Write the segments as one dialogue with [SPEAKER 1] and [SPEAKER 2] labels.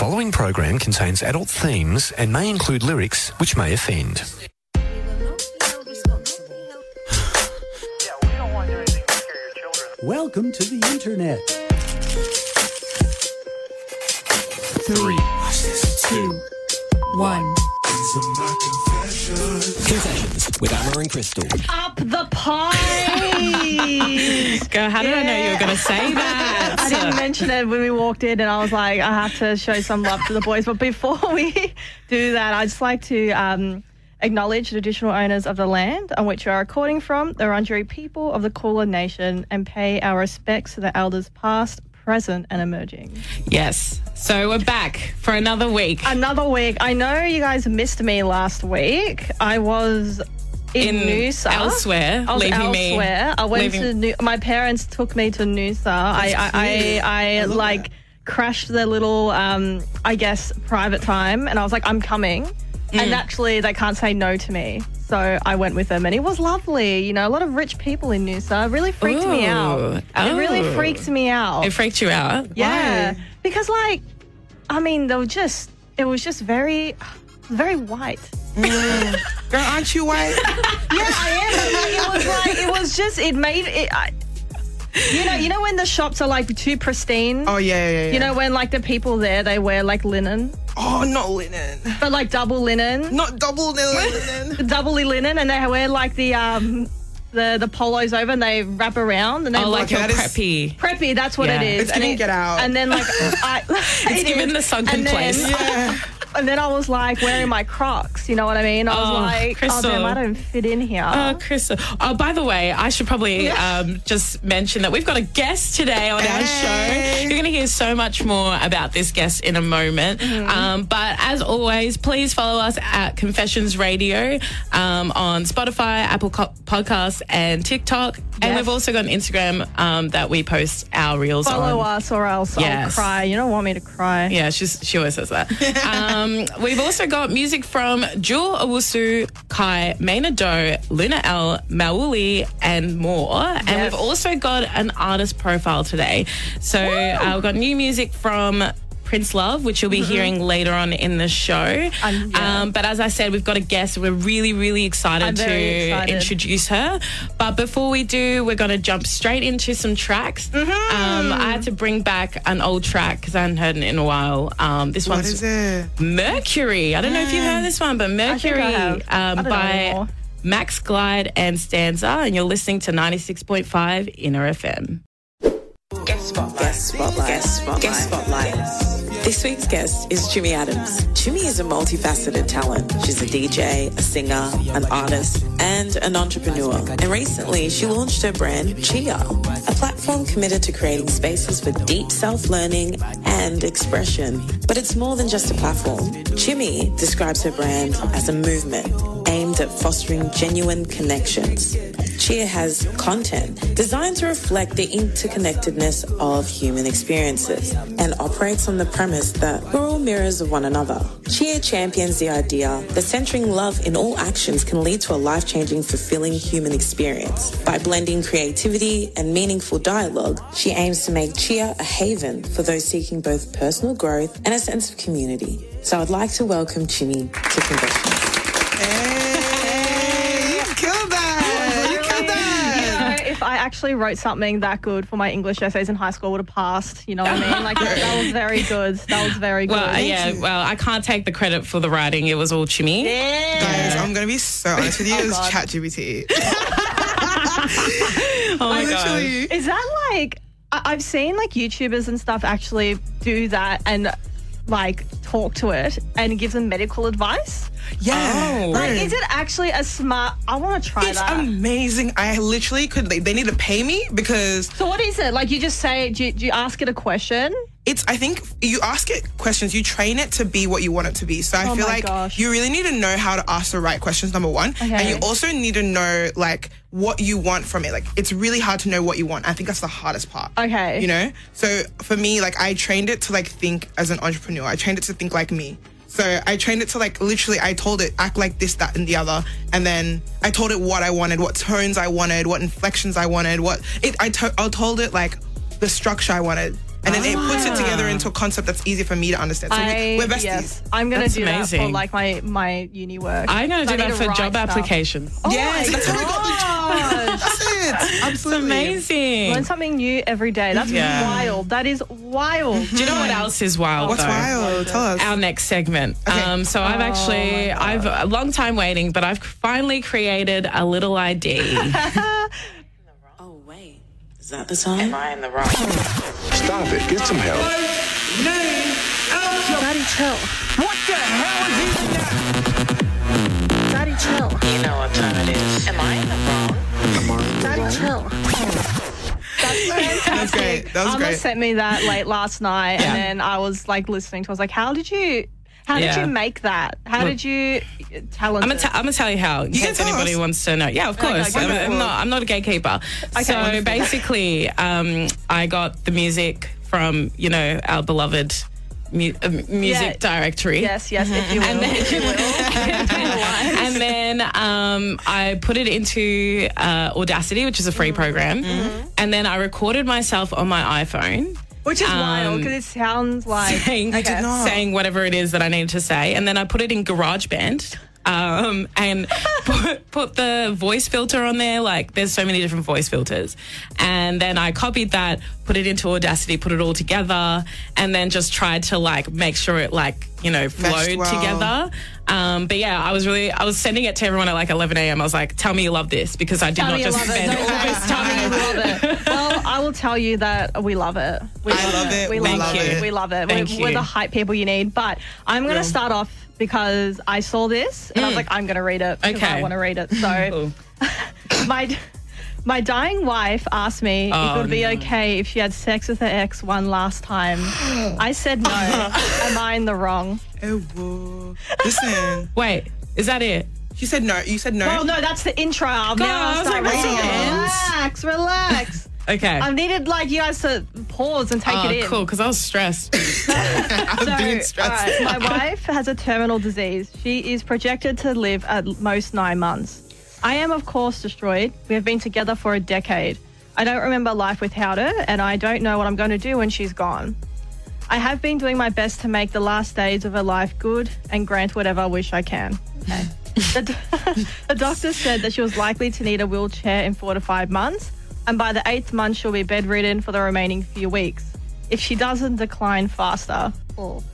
[SPEAKER 1] following program contains adult themes and may include lyrics which may offend.
[SPEAKER 2] Welcome to the internet.
[SPEAKER 3] Three, two, one.
[SPEAKER 4] Confessions with Amma and Crystal.
[SPEAKER 5] Up the pie.
[SPEAKER 3] Go, how did I know you were going to say that?
[SPEAKER 5] I didn't mention it when we walked in, and I was like, I have to show some love to the boys. But before we do that, I'd just like to um, acknowledge the traditional owners of the land on which we are recording from, the Wurundjeri people of the Kulin Nation, and pay our respects to the elders past, present, and emerging.
[SPEAKER 3] Yes. So we're back for another week.
[SPEAKER 5] Another week. I know you guys missed me last week. I was in,
[SPEAKER 3] In
[SPEAKER 5] Noosa.
[SPEAKER 3] elsewhere,
[SPEAKER 5] I was
[SPEAKER 3] leaving me-
[SPEAKER 5] elsewhere. I went
[SPEAKER 3] leaving-
[SPEAKER 5] to New- my parents took me to Noosa. I I, I, I, like crashed their little um I guess private time and I was like I'm coming.
[SPEAKER 3] Mm.
[SPEAKER 5] And actually they can't say no to me. So I went with them and it was lovely. You know, a lot of rich people in Noosa. It really freaked me out.
[SPEAKER 3] Ooh.
[SPEAKER 5] It really
[SPEAKER 3] Oh.
[SPEAKER 5] freaked me out.
[SPEAKER 3] It freaked you out?
[SPEAKER 5] Yeah, because like, I mean, they were just. It was just very, very white.
[SPEAKER 6] Girl, aren't you white?
[SPEAKER 5] Yeah, I am. But like, it was like it was just. It made it. I, you know, you know when the shops are like too pristine.
[SPEAKER 6] Oh yeah, yeah, yeah.
[SPEAKER 5] You know when like the people there they wear like linen,
[SPEAKER 6] Oh, not linen.
[SPEAKER 5] but like double linen,
[SPEAKER 6] Not double linen.
[SPEAKER 5] doubly linen, and they wear like the um the the polos over and they wrap around and they
[SPEAKER 3] Oh, like
[SPEAKER 5] look
[SPEAKER 3] your
[SPEAKER 6] that is-
[SPEAKER 3] preppy.
[SPEAKER 5] preppy. That's what
[SPEAKER 3] Yeah.
[SPEAKER 5] it is.
[SPEAKER 6] It's
[SPEAKER 5] And
[SPEAKER 6] giving
[SPEAKER 5] it-
[SPEAKER 6] Get Out.
[SPEAKER 5] And then like I,
[SPEAKER 3] It's given the sunken
[SPEAKER 5] and then-
[SPEAKER 3] place.
[SPEAKER 6] yeah.
[SPEAKER 5] And then I was like wearing my Crocs, you know what I mean? I was
[SPEAKER 3] Oh,
[SPEAKER 5] like,
[SPEAKER 3] Crystal.
[SPEAKER 5] oh damn, I don't fit in here.
[SPEAKER 3] Oh, Crystal. Oh, by the way, I should probably um, just mention that we've got a guest today on our
[SPEAKER 6] Hey.
[SPEAKER 3] show. You're going to hear so much more about this guest in a moment.
[SPEAKER 5] Mm-hmm.
[SPEAKER 3] Um, but as always, please follow us at Confessions Radio um, on Spotify, Apple Co- Podcasts, and TikTok. And we've also got an Instagram um, that we post our reels
[SPEAKER 5] Follow
[SPEAKER 3] on.
[SPEAKER 5] Follow us or else
[SPEAKER 3] Yes.
[SPEAKER 5] I'll cry. You don't want me to cry.
[SPEAKER 3] Yeah, she's, she always says that. um, we've also got music from Jewel Owusu, Kai, Maynard Doe, Luna L, Mauli, and more. And
[SPEAKER 5] Yes.
[SPEAKER 3] we've also got an artist profile today. So uh, we've got new music from Prince Love, which you'll be hearing later on in the show.
[SPEAKER 5] Um, yeah.
[SPEAKER 3] Um, but as I said, we've got a guest. We're really, really excited to
[SPEAKER 5] excited.
[SPEAKER 3] introduce her. But before we do, we're going to jump straight into some tracks.
[SPEAKER 5] Mm-hmm.
[SPEAKER 3] Um, I had to bring back an old track because I hadn't heard it in a while. Um, this
[SPEAKER 6] What
[SPEAKER 3] one's? Mercury. I don't know if you've heard this one, but
[SPEAKER 5] I
[SPEAKER 3] Mercury
[SPEAKER 5] have. I
[SPEAKER 3] um, by. Max Glide and Stanza, and you're listening to 96.5 Inner FM.
[SPEAKER 7] Guest spotlight. Guest spotlight. Guest spotlight. Guest spotlight. This week's guest is Chimmy Adams. Chimmy is a multifaceted talent. She's a DJ, a singer, an artist, and an entrepreneur. And recently, she launched her brand, Chia, a platform committed to creating spaces for deep self-learning and expression. But it's more than just a platform. Chimmy describes her brand as a movement aimed at fostering genuine connections. Chia has content designed to reflect the interconnectedness of human experiences and operates on the premise that we're all mirrors of one another. Cheer champions the idea that centering love in all actions can lead to a life changing, fulfilling human experience. By blending creativity and meaningful dialogue, she aims to make cheer a haven for those seeking both personal growth and a sense of community. So I'd like to welcome Chimmy to
[SPEAKER 5] Confessions. Actually wrote something that good for my English essays in high school, would have passed. You know what I mean? Like that, that was very good. That was very good.
[SPEAKER 3] Well, yeah, well, I can't take the credit for the writing. It was all Chimmy.
[SPEAKER 6] Guys, I'm gonna be so oh honest with you.
[SPEAKER 5] Oh,
[SPEAKER 6] it's
[SPEAKER 5] God.
[SPEAKER 6] ChatGPT.
[SPEAKER 3] Oh my god.
[SPEAKER 5] Is that like I- I've seen like YouTubers and stuff actually do that and like talk to it and give them medical advice?
[SPEAKER 6] Yeah.
[SPEAKER 3] Oh.
[SPEAKER 5] Like,
[SPEAKER 6] Bro.
[SPEAKER 5] is it actually a smart? I want to try
[SPEAKER 6] It's
[SPEAKER 5] that.
[SPEAKER 6] amazing. I literally could. They, they need to pay me because
[SPEAKER 5] so what is it? Like you just say, do you, do you ask it a question?
[SPEAKER 6] It's. I think you ask it questions. You train it to be what you want it to be. So I
[SPEAKER 5] Oh
[SPEAKER 6] feel like
[SPEAKER 5] gosh.
[SPEAKER 6] you really need to know how to ask the right questions. Number one, and you also need to know like what you want from it. Like it's really hard to know what you want. I think that's the hardest part.
[SPEAKER 5] Okay.
[SPEAKER 6] You know. So for me, like I trained it to like think as an entrepreneur. I trained it to think like me. So I trained it to like literally. I told it act like this, that, and the other, and then I told it what I wanted, what tones I wanted, what inflections I wanted, what it. I to- I told it like the structure I wanted, and then it puts it together into a concept that's easier for me to understand. So
[SPEAKER 5] I,
[SPEAKER 6] we, we're besties.
[SPEAKER 5] yes, I'm gonna
[SPEAKER 3] That's
[SPEAKER 5] do that for like my my uni work.
[SPEAKER 3] I'm going to do
[SPEAKER 5] I
[SPEAKER 3] that for job
[SPEAKER 5] stuff.
[SPEAKER 3] applications.
[SPEAKER 5] Oh
[SPEAKER 6] Yes,
[SPEAKER 5] my
[SPEAKER 6] that's how we got the
[SPEAKER 5] gosh.
[SPEAKER 6] That's it. Absolutely.
[SPEAKER 3] Amazing.
[SPEAKER 5] Learn something new every day. That's
[SPEAKER 3] Yeah.
[SPEAKER 5] wild. That is wild.
[SPEAKER 3] Do you know what else is wild?
[SPEAKER 6] What's
[SPEAKER 3] though?
[SPEAKER 6] wild? Tell us.
[SPEAKER 3] Our next segment.
[SPEAKER 6] Okay.
[SPEAKER 3] Um, so I've actually, I've a long time waiting, but I've finally created a little ID.
[SPEAKER 7] Oh, wait. Is that the time? Am I in the wrong?
[SPEAKER 2] Stop it. Get some help.
[SPEAKER 5] Daddy, chill.
[SPEAKER 8] What the hell is even that?
[SPEAKER 5] Daddy, chill.
[SPEAKER 7] You know what time it is. Am I in the wrong?
[SPEAKER 5] Daddy, chill. That's fantastic.
[SPEAKER 6] That's great. That was
[SPEAKER 5] Amma
[SPEAKER 6] great.
[SPEAKER 5] sent me that late last night, and then I was like listening to. it. I was like, "How did you? How did you make that? How did you talent?"
[SPEAKER 3] I'm gonna, t- I'm gonna tell you how, in
[SPEAKER 6] can
[SPEAKER 3] case
[SPEAKER 6] tell
[SPEAKER 3] anybody
[SPEAKER 6] us.
[SPEAKER 3] wants to know. Yeah, of course.
[SPEAKER 5] okay,
[SPEAKER 3] I'm, I'm not. I'm not a gatekeeper. so
[SPEAKER 5] wonderful.
[SPEAKER 3] basically, um, I got the music from you know our beloved mu- uh, music
[SPEAKER 5] Yeah.
[SPEAKER 3] directory.
[SPEAKER 5] yes, yes, if you will.
[SPEAKER 3] And then,
[SPEAKER 5] you will.
[SPEAKER 3] and then um, I put it into uh, Audacity, which is a
[SPEAKER 5] Mm-hmm.
[SPEAKER 3] free program, and then I recorded myself on my iPhone.
[SPEAKER 5] Which is wild
[SPEAKER 3] Um,
[SPEAKER 5] because it sounds like
[SPEAKER 3] saying,
[SPEAKER 5] Okay.
[SPEAKER 3] saying whatever it is that I needed to say. And then I put it in GarageBand um, and put, put the voice filter on there. Like, there's so many different voice filters. And then I copied that, put it into Audacity, put it all together, and then just tried to, like, make sure it, like, you know, flowed
[SPEAKER 6] well.
[SPEAKER 3] together. Um, but yeah, I was really, I was sending it to everyone at like 11 a.m. I was like, tell me you love this because I did
[SPEAKER 5] Tell
[SPEAKER 3] not just
[SPEAKER 5] love it.
[SPEAKER 3] spend all
[SPEAKER 5] no,
[SPEAKER 3] this
[SPEAKER 5] tell me
[SPEAKER 3] time.
[SPEAKER 5] you love it. Well, I will tell you that we love it. We
[SPEAKER 6] I love it.
[SPEAKER 5] We
[SPEAKER 6] We
[SPEAKER 5] love
[SPEAKER 6] love
[SPEAKER 5] it.
[SPEAKER 6] it.
[SPEAKER 5] We love it.
[SPEAKER 3] Thank
[SPEAKER 5] we're, we're the hype people you need. But I'm going to start off because I saw this and I was like, I'm going to read it. because
[SPEAKER 3] Mm. Okay.
[SPEAKER 5] I want to read it. So my my dying wife asked me if
[SPEAKER 3] Oh,
[SPEAKER 5] it would be
[SPEAKER 3] no.
[SPEAKER 5] okay if she had sex with her ex one last time. I said no. Am I in the wrong?
[SPEAKER 6] Oh, whoa. Listen,
[SPEAKER 3] Wait, is that it?
[SPEAKER 6] you said no. You said no.
[SPEAKER 5] Oh no, that's the intro.
[SPEAKER 3] God,
[SPEAKER 5] now
[SPEAKER 3] I was like,
[SPEAKER 5] reading
[SPEAKER 3] what's
[SPEAKER 5] it.
[SPEAKER 3] the end?
[SPEAKER 5] Relax, relax.
[SPEAKER 3] Okay.
[SPEAKER 5] I needed like you guys to pause and take
[SPEAKER 3] oh,
[SPEAKER 5] it in.
[SPEAKER 3] cool, because I was stressed.
[SPEAKER 6] I'm being stressed.
[SPEAKER 5] alright, my wife has a terminal disease. She is projected to live at most nine months. I am, of course, destroyed. We have been together for a decade. I don't remember life without her, and I don't know what I'm going to do when she's gone. I have been doing my best to make the last days of her life good and grant whatever wish I can. Okay. the, do- the doctor said that she was likely to need a wheelchair in four to five months, and by the eighth month, she'll be bedridden for the remaining few weeks. If she doesn't decline faster. Oh.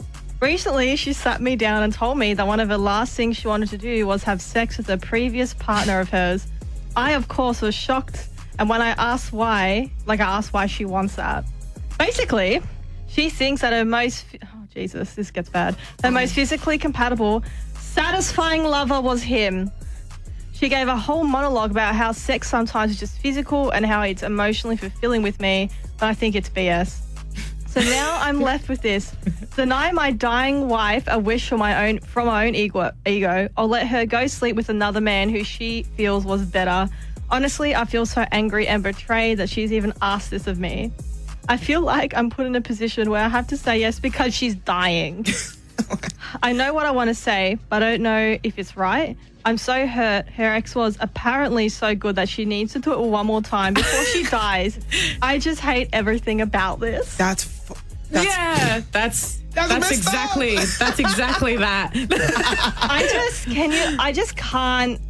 [SPEAKER 5] Recently, she sat me down and told me that one of the last things she wanted to do was have sex with a previous partner of hers. I, of course, was shocked, and when I asked why, like I asked why she wants that. Basically, she thinks that her most oh Jesus, this gets bad. Her oh. most physically compatible, satisfying lover was him. She gave a whole monologue about how sex sometimes is just physical and how it's emotionally fulfilling with me, but I think it's BS. So now I'm left with this: deny my dying wife a wish for my own from my own ego, ego, or let her go sleep with another man who she feels was better. Honestly, I feel so angry and betrayed that she's even asked this of me. I feel like I'm put in a position where I have to say yes because she's dying. I know what I want to say, but I don't know if it's right. I'm so hurt. Her ex was apparently so good that she needs to do it one more time before she dies. I just hate everything about this.
[SPEAKER 6] That's, fu- that's
[SPEAKER 3] yeah, that's
[SPEAKER 6] That's
[SPEAKER 3] that's, exactly that's exactly that.
[SPEAKER 5] I just can you I just can't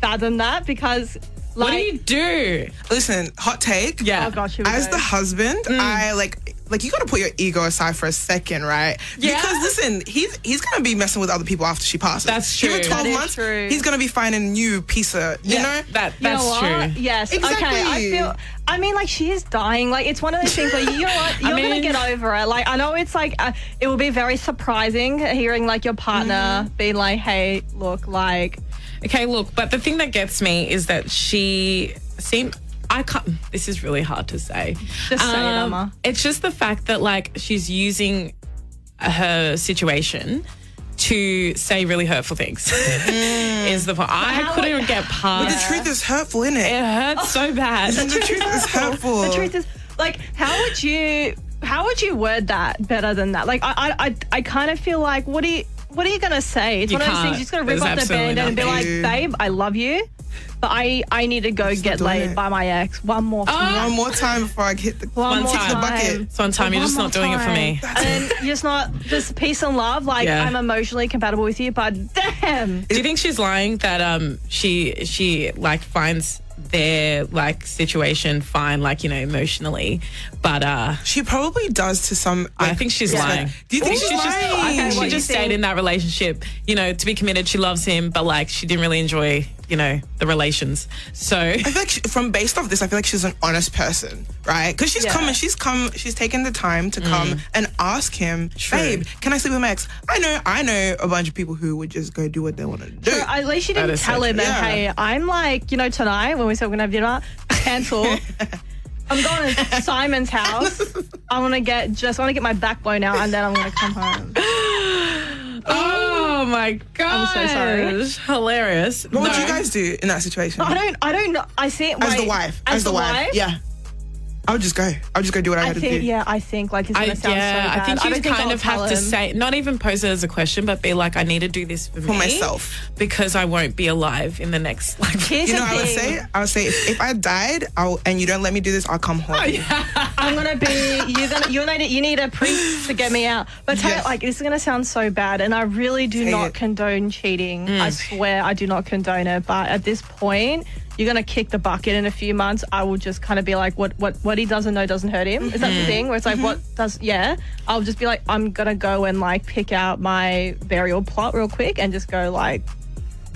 [SPEAKER 5] fathom that because like
[SPEAKER 3] what do you do?
[SPEAKER 6] listen. Hot take.
[SPEAKER 3] Yeah.
[SPEAKER 5] oh gosh, here we
[SPEAKER 6] As
[SPEAKER 5] go.
[SPEAKER 6] the husband, mm. I like like you gotta put your ego aside for a second, right?
[SPEAKER 3] Yeah.
[SPEAKER 6] Because listen, he's he's gonna be messing with other people after she passes.
[SPEAKER 3] That's
[SPEAKER 6] Give her
[SPEAKER 3] true.
[SPEAKER 6] twelve
[SPEAKER 5] That is
[SPEAKER 6] months.
[SPEAKER 5] true.
[SPEAKER 6] He's gonna be finding a new piece of you know.
[SPEAKER 3] that
[SPEAKER 5] You know
[SPEAKER 3] that's
[SPEAKER 5] what?
[SPEAKER 3] true.
[SPEAKER 5] Yes. Okay. I
[SPEAKER 6] Exactly.
[SPEAKER 5] feel. I mean, like she is dying. Like it's one of those things where you know what you're gonna get over it. Like I know it's like uh, it will be very surprising hearing like your partner
[SPEAKER 3] Mm-hmm.
[SPEAKER 5] being like, "Hey, look, like
[SPEAKER 3] Okay, look, but the thing that gets me is that she seemed. I can't. This is really hard to say. Um,
[SPEAKER 5] Just say it, Amma.
[SPEAKER 3] It's just the fact that like she's using her situation to say really hurtful things. is the point? I couldn't
[SPEAKER 5] would-
[SPEAKER 3] even get
[SPEAKER 6] But
[SPEAKER 3] past.
[SPEAKER 6] the truth is hurtful, isn't it?
[SPEAKER 3] it hurts so bad.
[SPEAKER 6] And the truth is hurtful.
[SPEAKER 5] the truth is like how would you how would you word that better than that? Like I I I, I kind of feel like what do you what are you gonna say? It's
[SPEAKER 3] You
[SPEAKER 5] one of those things you're just gonna rip
[SPEAKER 3] There's
[SPEAKER 5] off the
[SPEAKER 3] absolutely
[SPEAKER 5] band and be like, babe, I love you. But I I need to go get
[SPEAKER 6] doing
[SPEAKER 5] laid
[SPEAKER 6] it.
[SPEAKER 5] by my ex one more time.
[SPEAKER 6] One more time before I hit the,
[SPEAKER 5] One more
[SPEAKER 6] hit the
[SPEAKER 5] time.
[SPEAKER 6] bucket.
[SPEAKER 3] So one time you're
[SPEAKER 5] One
[SPEAKER 3] just not doing it for me.
[SPEAKER 5] time. And you're just not just peace and love. Like
[SPEAKER 3] Yeah.
[SPEAKER 5] I'm emotionally compatible with you, but damn.
[SPEAKER 3] Do you think she's lying that um she she like finds their like situation fine, like you know emotionally, but uh
[SPEAKER 6] She probably does to some.
[SPEAKER 3] I think she's
[SPEAKER 5] Yeah.
[SPEAKER 3] lying.
[SPEAKER 6] Do you think
[SPEAKER 3] she's
[SPEAKER 6] she's
[SPEAKER 3] just?
[SPEAKER 6] lying?
[SPEAKER 3] I think
[SPEAKER 5] Okay,
[SPEAKER 3] she
[SPEAKER 5] what do you
[SPEAKER 3] just stayed
[SPEAKER 5] think?
[SPEAKER 3] in that relationship, you know, to be committed. She loves him, but like she didn't really enjoy, you know, the relations. So
[SPEAKER 6] I feel like she, from based off this, I feel like she's an honest person, right? Because she's
[SPEAKER 5] Yeah.
[SPEAKER 6] come and she's come, she's taken the time to come mm. and ask him, babe, can I sleep with my ex? I know, I know a bunch of people who would just go do what they want to do.
[SPEAKER 5] At least
[SPEAKER 3] she
[SPEAKER 5] didn't tell
[SPEAKER 3] so
[SPEAKER 5] him that,
[SPEAKER 6] true.
[SPEAKER 5] hey, I'm like, you know, tonight when we said we're going to have dinner, cancel. I'm going to Simon's house. I want to get just, I want to get my backbone out and then I'm going to come home.
[SPEAKER 3] Oh my god!
[SPEAKER 5] I'm so sorry.
[SPEAKER 3] Hilarious.
[SPEAKER 6] what would
[SPEAKER 3] No.
[SPEAKER 6] you guys do in that situation?
[SPEAKER 5] I don't, I don't know. I it
[SPEAKER 6] as the
[SPEAKER 5] wait,
[SPEAKER 6] wife,
[SPEAKER 5] As,
[SPEAKER 6] as, the, wife. yeah. I would just go. I would just go do what I,
[SPEAKER 5] I
[SPEAKER 6] had to do.
[SPEAKER 5] yeah, I think like it's
[SPEAKER 3] I,
[SPEAKER 5] going to sound
[SPEAKER 3] yeah,
[SPEAKER 5] so bad.
[SPEAKER 3] I think
[SPEAKER 5] don't
[SPEAKER 3] you kind
[SPEAKER 5] I'll
[SPEAKER 3] of have
[SPEAKER 5] tell
[SPEAKER 3] to say, not even pose it as a question, but be like, I need to do this for,
[SPEAKER 6] For
[SPEAKER 3] me,
[SPEAKER 6] myself.
[SPEAKER 3] because I won't be alive in the next. Like,
[SPEAKER 5] Here's
[SPEAKER 6] You know,
[SPEAKER 5] the
[SPEAKER 6] I would say, I would say, if, if I died, I'll and you don't let me do this, I'll come home.
[SPEAKER 5] I'm gonna be. You're gonna. You need. You need a priest to get me out. But tell
[SPEAKER 6] Yes.
[SPEAKER 5] like this is gonna sound so bad, and I really do
[SPEAKER 6] Say
[SPEAKER 5] not
[SPEAKER 6] it.
[SPEAKER 5] condone cheating.
[SPEAKER 3] Mm.
[SPEAKER 5] I swear I do not condone it. But at this point, you're gonna kick the bucket in a few months. I will just kind of be like, what, what, what he doesn't know doesn't hurt him. Is that
[SPEAKER 3] Mm-hmm.
[SPEAKER 5] the thing? Where it's like, what does? Yeah. I'll just be like, I'm gonna go and like pick out my burial plot real quick and just go like.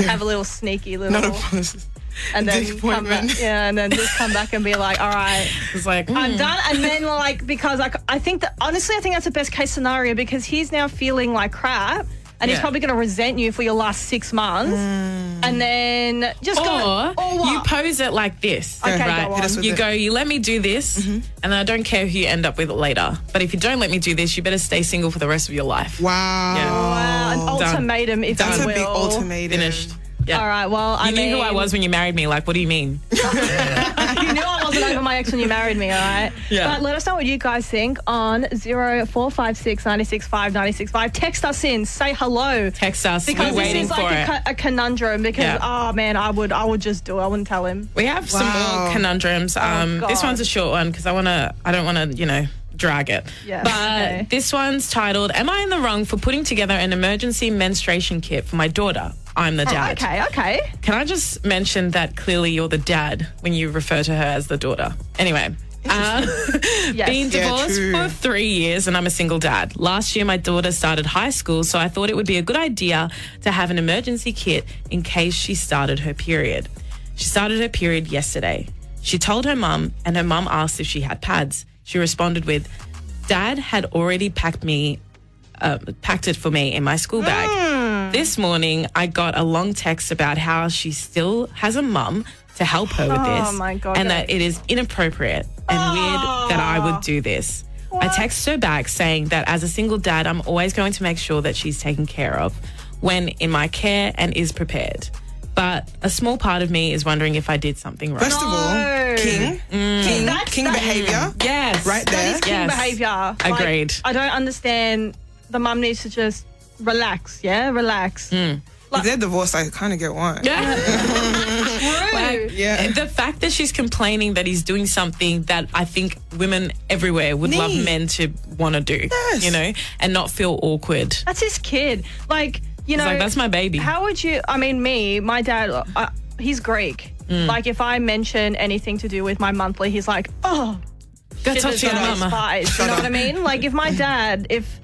[SPEAKER 5] Have a little sneaky little,
[SPEAKER 6] Not a promise.
[SPEAKER 5] and then come back, yeah, and then just come back and be like, all right,
[SPEAKER 3] it's like,
[SPEAKER 5] I'm
[SPEAKER 3] mm.
[SPEAKER 5] done. And then like because like I think that honestly I think that's the best case scenario because he's now feeling like crap and he's probably going to resent you for your last six months, and then just
[SPEAKER 3] Or,
[SPEAKER 5] go. Or what?
[SPEAKER 3] you pose it like this,
[SPEAKER 5] Okay,
[SPEAKER 3] right?
[SPEAKER 5] go on. Hit us
[SPEAKER 6] with
[SPEAKER 3] You
[SPEAKER 6] it. Mm-hmm.
[SPEAKER 3] go, you let me do this, and then I don't care who you end up with later. But if you don't let me do this, you better stay single for the rest of your life.
[SPEAKER 6] Wow.
[SPEAKER 3] Yeah.
[SPEAKER 5] wow, an
[SPEAKER 3] Done.
[SPEAKER 5] ultimatum, if
[SPEAKER 6] That's
[SPEAKER 5] you
[SPEAKER 6] a big ultimatum.
[SPEAKER 3] Finished. Yeah.
[SPEAKER 5] All right. Well, I
[SPEAKER 3] You knew who I was when you married me. Like, what do you mean?
[SPEAKER 5] you knew I wasn't over my ex when you married me, all right?
[SPEAKER 3] Yeah.
[SPEAKER 5] But let us know what you guys think on 0456 965 965. Text us in, say hello.
[SPEAKER 3] Text us.
[SPEAKER 5] Because
[SPEAKER 3] We're
[SPEAKER 5] this is
[SPEAKER 3] for
[SPEAKER 5] like
[SPEAKER 3] it.
[SPEAKER 5] a, a conundrum because,
[SPEAKER 3] Yeah.
[SPEAKER 5] oh man, I would I would just do it. I wouldn't tell him.
[SPEAKER 3] We have some more conundrums. Um, this one's a short one because I want to. I don't want to, you know, drag it.
[SPEAKER 5] Yeah,
[SPEAKER 3] But
[SPEAKER 5] okay.
[SPEAKER 3] this one's titled "Am I in the wrong for putting together an emergency menstruation kit for my daughter? I'm the dad."
[SPEAKER 5] Oh, Okay, okay.
[SPEAKER 3] Can I just mention that clearly you're the dad when you refer to her as the daughter? Anyway. Uh,
[SPEAKER 5] Yes.
[SPEAKER 3] been divorced
[SPEAKER 6] true.
[SPEAKER 3] for three years and I'm a single dad. Last year, my daughter started high school, so I thought it would be a good idea to have an emergency kit in case she started her period. She started her period yesterday. She told her mum, and her mum asked if she had pads. She responded with, Dad had already packed me uh, packed it for me in my school bag.
[SPEAKER 5] Hmm.
[SPEAKER 3] This morning, I got a long text about how she still has a mum to help her with this,
[SPEAKER 5] Oh, my God,
[SPEAKER 3] and that it is inappropriate and weird that I would do this. I text her back saying that as a single dad, I'm always going to make sure that she's taken care of when in my care and is prepared. But a small part of me is wondering if I did something wrong.
[SPEAKER 6] First of all,
[SPEAKER 5] No.
[SPEAKER 6] king, king,
[SPEAKER 5] That's-
[SPEAKER 6] king
[SPEAKER 5] that-
[SPEAKER 6] behavior.
[SPEAKER 3] yes,
[SPEAKER 6] Right
[SPEAKER 5] That
[SPEAKER 6] there.
[SPEAKER 5] is king
[SPEAKER 3] Yes.
[SPEAKER 5] behavior. Like,
[SPEAKER 3] Agreed.
[SPEAKER 5] I don't understand. The mum needs to just relax. Yeah, relax.
[SPEAKER 6] If they're divorced, I kind of get one.
[SPEAKER 3] Yeah.
[SPEAKER 5] Rude.
[SPEAKER 6] Yeah.
[SPEAKER 3] The fact that she's complaining that he's doing something that I think women everywhere would love men to want to do,
[SPEAKER 6] Yes.
[SPEAKER 3] you know, and not feel awkward.
[SPEAKER 5] That's his kid. Like you know,
[SPEAKER 3] like, that's my baby.
[SPEAKER 5] How would you? I mean, me, my dad, uh, he's Greek.
[SPEAKER 3] Mm.
[SPEAKER 5] Like if I mention anything to do with my monthly, he's like, oh,
[SPEAKER 3] Go
[SPEAKER 5] shit
[SPEAKER 3] talk
[SPEAKER 5] is
[SPEAKER 3] to your mama.
[SPEAKER 5] spice. You know what I mean? Like if my dad, if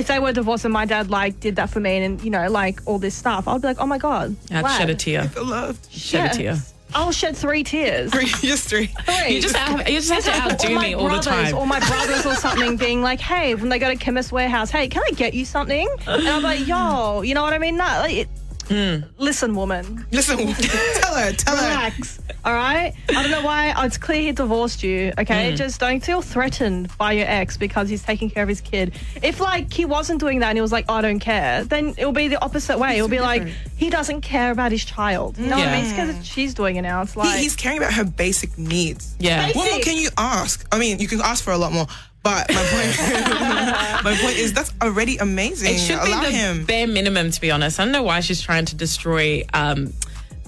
[SPEAKER 5] if they were divorced and my dad like did that for me and you know like all this stuff, I'd be like, oh my god,
[SPEAKER 3] I'd
[SPEAKER 5] lad.
[SPEAKER 3] shed a tear.
[SPEAKER 6] feel loved.
[SPEAKER 3] Shed a tear.
[SPEAKER 5] I'll shed three tears.
[SPEAKER 6] Three, just three.
[SPEAKER 5] Three.
[SPEAKER 3] You just have, you just have to outdo
[SPEAKER 5] my
[SPEAKER 3] me all the
[SPEAKER 5] brothers,
[SPEAKER 3] time.
[SPEAKER 5] Or my brothers or something being like, hey, when they go to Chemist Warehouse, hey, can I get you something? And I'm like, yo, you know what I mean? No, like, it,
[SPEAKER 3] Hmm.
[SPEAKER 5] Listen, woman,
[SPEAKER 6] Listen, tell her, tell her.
[SPEAKER 5] relax. All right. I don't know why. It's clear he divorced you. Okay. Just don't feel threatened by your ex because he's taking care of his kid. If like he wasn't doing that and he was like, I don't care, then it'll be the opposite way. It'll be like he doesn't care about his child. You know what I mean? It's because she's doing it now. It's
[SPEAKER 6] He,
[SPEAKER 5] like
[SPEAKER 6] he's caring about her basic needs.
[SPEAKER 3] yeah.
[SPEAKER 5] Basic.
[SPEAKER 6] What more can you ask? I mean, you can ask for a lot more, but my point, my point is that's already amazing.
[SPEAKER 3] It should
[SPEAKER 6] Allow
[SPEAKER 3] be the
[SPEAKER 6] him.
[SPEAKER 3] bare minimum, to be honest. I don't know why she's trying to destroy um,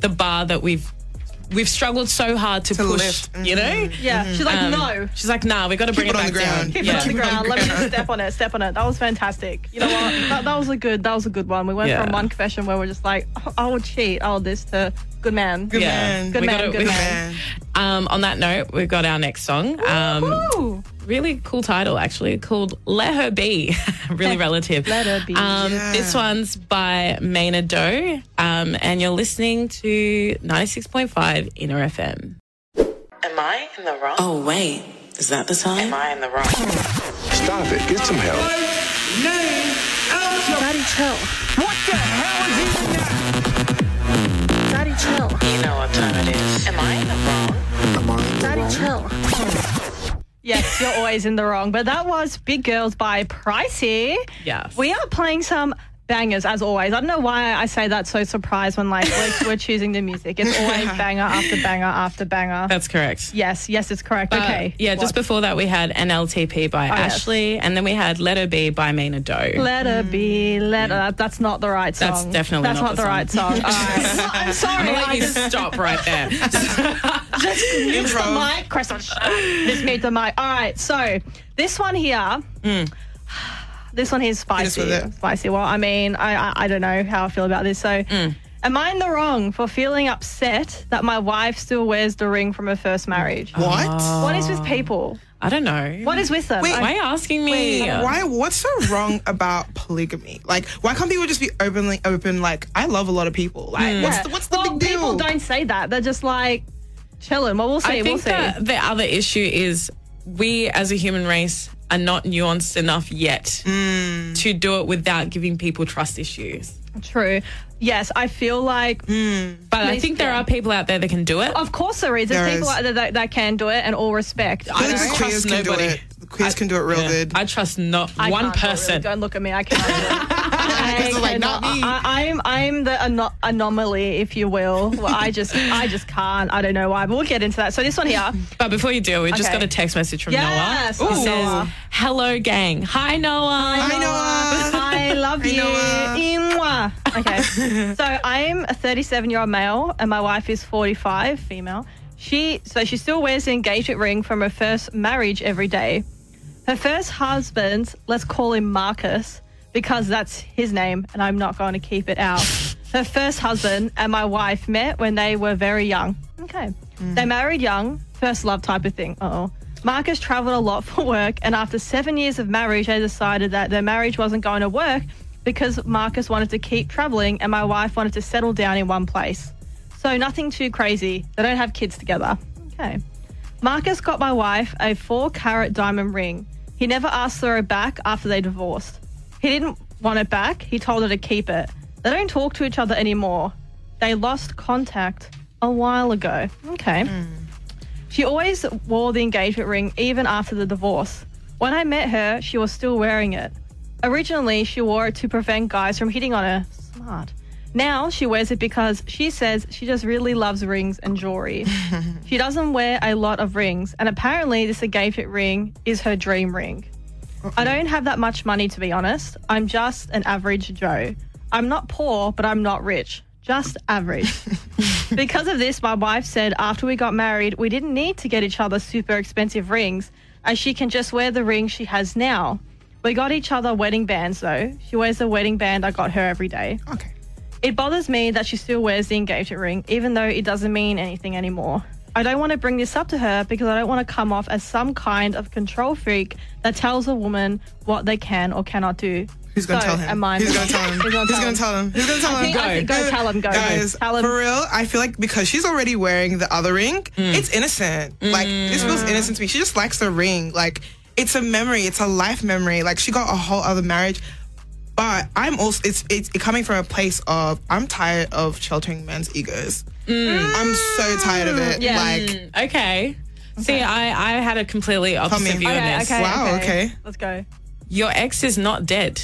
[SPEAKER 3] the bar that we've we've struggled so hard to,
[SPEAKER 6] To
[SPEAKER 3] push,
[SPEAKER 6] lift.
[SPEAKER 3] you know?
[SPEAKER 5] Yeah. She's like,
[SPEAKER 3] Um,
[SPEAKER 5] no.
[SPEAKER 3] She's like, nah, we got to bring it
[SPEAKER 6] it on
[SPEAKER 3] back
[SPEAKER 6] the ground.
[SPEAKER 3] down.
[SPEAKER 5] Keep
[SPEAKER 3] yeah.
[SPEAKER 5] it on the
[SPEAKER 6] Keep it on
[SPEAKER 5] ground. Let me just step on it. Step on it. That was fantastic. You know what? That, that was a good. That was a good one. We went
[SPEAKER 3] Yeah.
[SPEAKER 5] from one confession where we're just like, oh, I would cheat. Oh, this to good man.
[SPEAKER 6] Good
[SPEAKER 3] Yeah.
[SPEAKER 6] man.
[SPEAKER 5] Good
[SPEAKER 3] We
[SPEAKER 5] man.
[SPEAKER 3] gotta-
[SPEAKER 5] good
[SPEAKER 3] we-
[SPEAKER 5] man.
[SPEAKER 6] Man.
[SPEAKER 3] Um, on that note, we've got our next song. Um,
[SPEAKER 5] Woo!
[SPEAKER 3] Really cool title, actually, called Let Her Be. really relative.
[SPEAKER 5] Let Her Be.
[SPEAKER 3] Um,
[SPEAKER 6] Yeah.
[SPEAKER 3] This one's by Maynard Doe, um, and you're listening to 96.5 Inner FM.
[SPEAKER 7] Am I in the wrong? Oh, wait. Is that the time? Am I in the wrong?
[SPEAKER 2] Stop it. Get some help.
[SPEAKER 8] Name Elsa.
[SPEAKER 5] Daddy, chill.
[SPEAKER 8] What the hell is even that?
[SPEAKER 5] Daddy, chill.
[SPEAKER 7] You know what time it is. Am I in the wrong?
[SPEAKER 5] Daddy, chill. Yes, you're always in the wrong. But that was Big Girls by Pricey.
[SPEAKER 3] Yes.
[SPEAKER 5] We are playing some bangers as always. I don't know why I say that so surprised when like we're, we're choosing the music. It's always banger after banger after banger.
[SPEAKER 3] That's correct.
[SPEAKER 5] yes, yes, it's correct.
[SPEAKER 3] Uh,
[SPEAKER 5] okay.
[SPEAKER 3] yeah, just
[SPEAKER 5] What? Oh,
[SPEAKER 3] before that, we had NLTP by
[SPEAKER 5] yes.
[SPEAKER 3] Ashley, and then we had Let Her Be by Maynard Doe.
[SPEAKER 5] Let her be. Let her. That's not the right song.
[SPEAKER 3] That's definitely
[SPEAKER 5] That's
[SPEAKER 3] not
[SPEAKER 5] not,
[SPEAKER 3] the
[SPEAKER 5] right song. Right. I'm sorry.
[SPEAKER 3] I'm gonna
[SPEAKER 5] I
[SPEAKER 3] let you
[SPEAKER 5] just,
[SPEAKER 3] stop right there.
[SPEAKER 5] just mute the mic. Crescent. Just mute the mic. All right. So this one here. This one is spicy.
[SPEAKER 6] with it.
[SPEAKER 5] Spicy. Well, I mean, I, I I don't know how I feel about this. So, mm. am I in the wrong for feeling upset that my wife still wears the ring from her first marriage?
[SPEAKER 6] What? Oh.
[SPEAKER 5] What is with people?
[SPEAKER 3] I don't know.
[SPEAKER 5] What is with them?
[SPEAKER 6] Wait,
[SPEAKER 3] Why are you asking me?
[SPEAKER 6] Why? What's so wrong about polygamy? Like, why can't people just be openly open? Like, I love a lot of people. Like, hmm. what's
[SPEAKER 5] Yeah.
[SPEAKER 6] the, what's the
[SPEAKER 5] well,
[SPEAKER 6] big deal?
[SPEAKER 5] People don't say that. They're just like chilling. Well, we'll see.
[SPEAKER 3] I
[SPEAKER 5] we'll
[SPEAKER 3] think
[SPEAKER 5] see.
[SPEAKER 3] that the other issue is we as a human race are not nuanced enough yet
[SPEAKER 5] Mm.
[SPEAKER 3] to do it without giving people trust issues.
[SPEAKER 5] True. Yes, I feel like.
[SPEAKER 3] But I think there are people out there that can do it.
[SPEAKER 5] Of course, there is. There's
[SPEAKER 6] There
[SPEAKER 5] people
[SPEAKER 6] is.
[SPEAKER 5] out there that, that can do it, and all respect.
[SPEAKER 6] I feel like
[SPEAKER 3] trust
[SPEAKER 6] queers can do
[SPEAKER 3] nobody.
[SPEAKER 6] It. The queers can do it real
[SPEAKER 3] Yeah.
[SPEAKER 6] good.
[SPEAKER 3] I trust not
[SPEAKER 5] I
[SPEAKER 3] one
[SPEAKER 5] can't do really.
[SPEAKER 3] person.
[SPEAKER 5] Don't look at me. I can't. I
[SPEAKER 6] like, not
[SPEAKER 5] I, I'm I'm the ano- anomaly, if you will. Well, I just I just can't. I don't know why, but we'll get into that. So this one here.
[SPEAKER 3] But before you do, we just got a text message from
[SPEAKER 5] Yes,
[SPEAKER 3] Noah.
[SPEAKER 5] Ooh.
[SPEAKER 3] He says, "Hello, gang. Hi, Noah.
[SPEAKER 6] Hi, Noah.
[SPEAKER 5] I love
[SPEAKER 6] Hi,
[SPEAKER 5] you.
[SPEAKER 6] Noah.
[SPEAKER 5] Okay. so I'm a 37 year old male and my wife is 45, female. She so she still wears the engagement ring from her first marriage every day. Her first husband, let's call him Marcus, because that's his name and I'm not going to keep it out. Her first husband and my wife met when they were very young. Okay. They married young, first love type of thing. Uh oh. Marcus traveled a lot for work, and after seven years of marriage, they decided that their marriage wasn't going to work because Marcus wanted to keep traveling and my wife wanted to settle down in one place. So nothing too crazy. They don't have kids together. Okay. Marcus got my wife a four carat diamond ring. He never asked for it back after they divorced. He didn't want it back. He told her to keep it. They don't talk to each other anymore. They lost contact a while ago. Okay. Hmm. She always wore the engagement ring even after the divorce. When I met her, she was still wearing it. Originally, she wore it to prevent guys from hitting on her. Smart. Now she wears it because she says she just really loves rings and jewelry. she doesn't wear a lot of rings, and apparently, this engagement ring is her dream ring. I don't have that much money to be honest. I'm just an average Joe. I'm not poor, but I'm not rich. Just average. because of this, my wife said after we got married, we didn't need to get each other super expensive rings, as she can just wear the ring she has now. We got each other wedding bands though. She wears the wedding band I got her every day.
[SPEAKER 6] okay.
[SPEAKER 5] It bothers me that she still wears the engagement ring, even though it doesn't mean anything anymore. I don't want to bring this up to her because I don't want to come off as some kind of control freak that tells a woman what they can or cannot do.
[SPEAKER 6] Who's gonna
[SPEAKER 5] So,
[SPEAKER 6] tell him?
[SPEAKER 5] am I-
[SPEAKER 6] Who's gonna tell him?
[SPEAKER 5] Who's gonna
[SPEAKER 6] Who's
[SPEAKER 5] tell
[SPEAKER 6] gonna
[SPEAKER 5] him?
[SPEAKER 6] tell him? Who's gonna tell him?
[SPEAKER 5] think- go tell him, go, go.
[SPEAKER 6] Guys,
[SPEAKER 5] Tell him.
[SPEAKER 6] for real, I feel like because she's already wearing the other ring, mm. it's innocent. Like this feels mm. innocent to me. She just likes the ring. Like it's a memory. It's a life memory. Like she got a whole other marriage. But I'm also it's it's coming from a place of I'm tired of sheltering men's egos. Mm. I'm so tired of it.
[SPEAKER 5] Yeah.
[SPEAKER 6] Like mm.
[SPEAKER 3] Okay. See, I, I had a completely opposite
[SPEAKER 6] me.
[SPEAKER 3] view on this.
[SPEAKER 5] okay,
[SPEAKER 6] Wow, okay.
[SPEAKER 5] Let's go.
[SPEAKER 3] Your ex is not dead.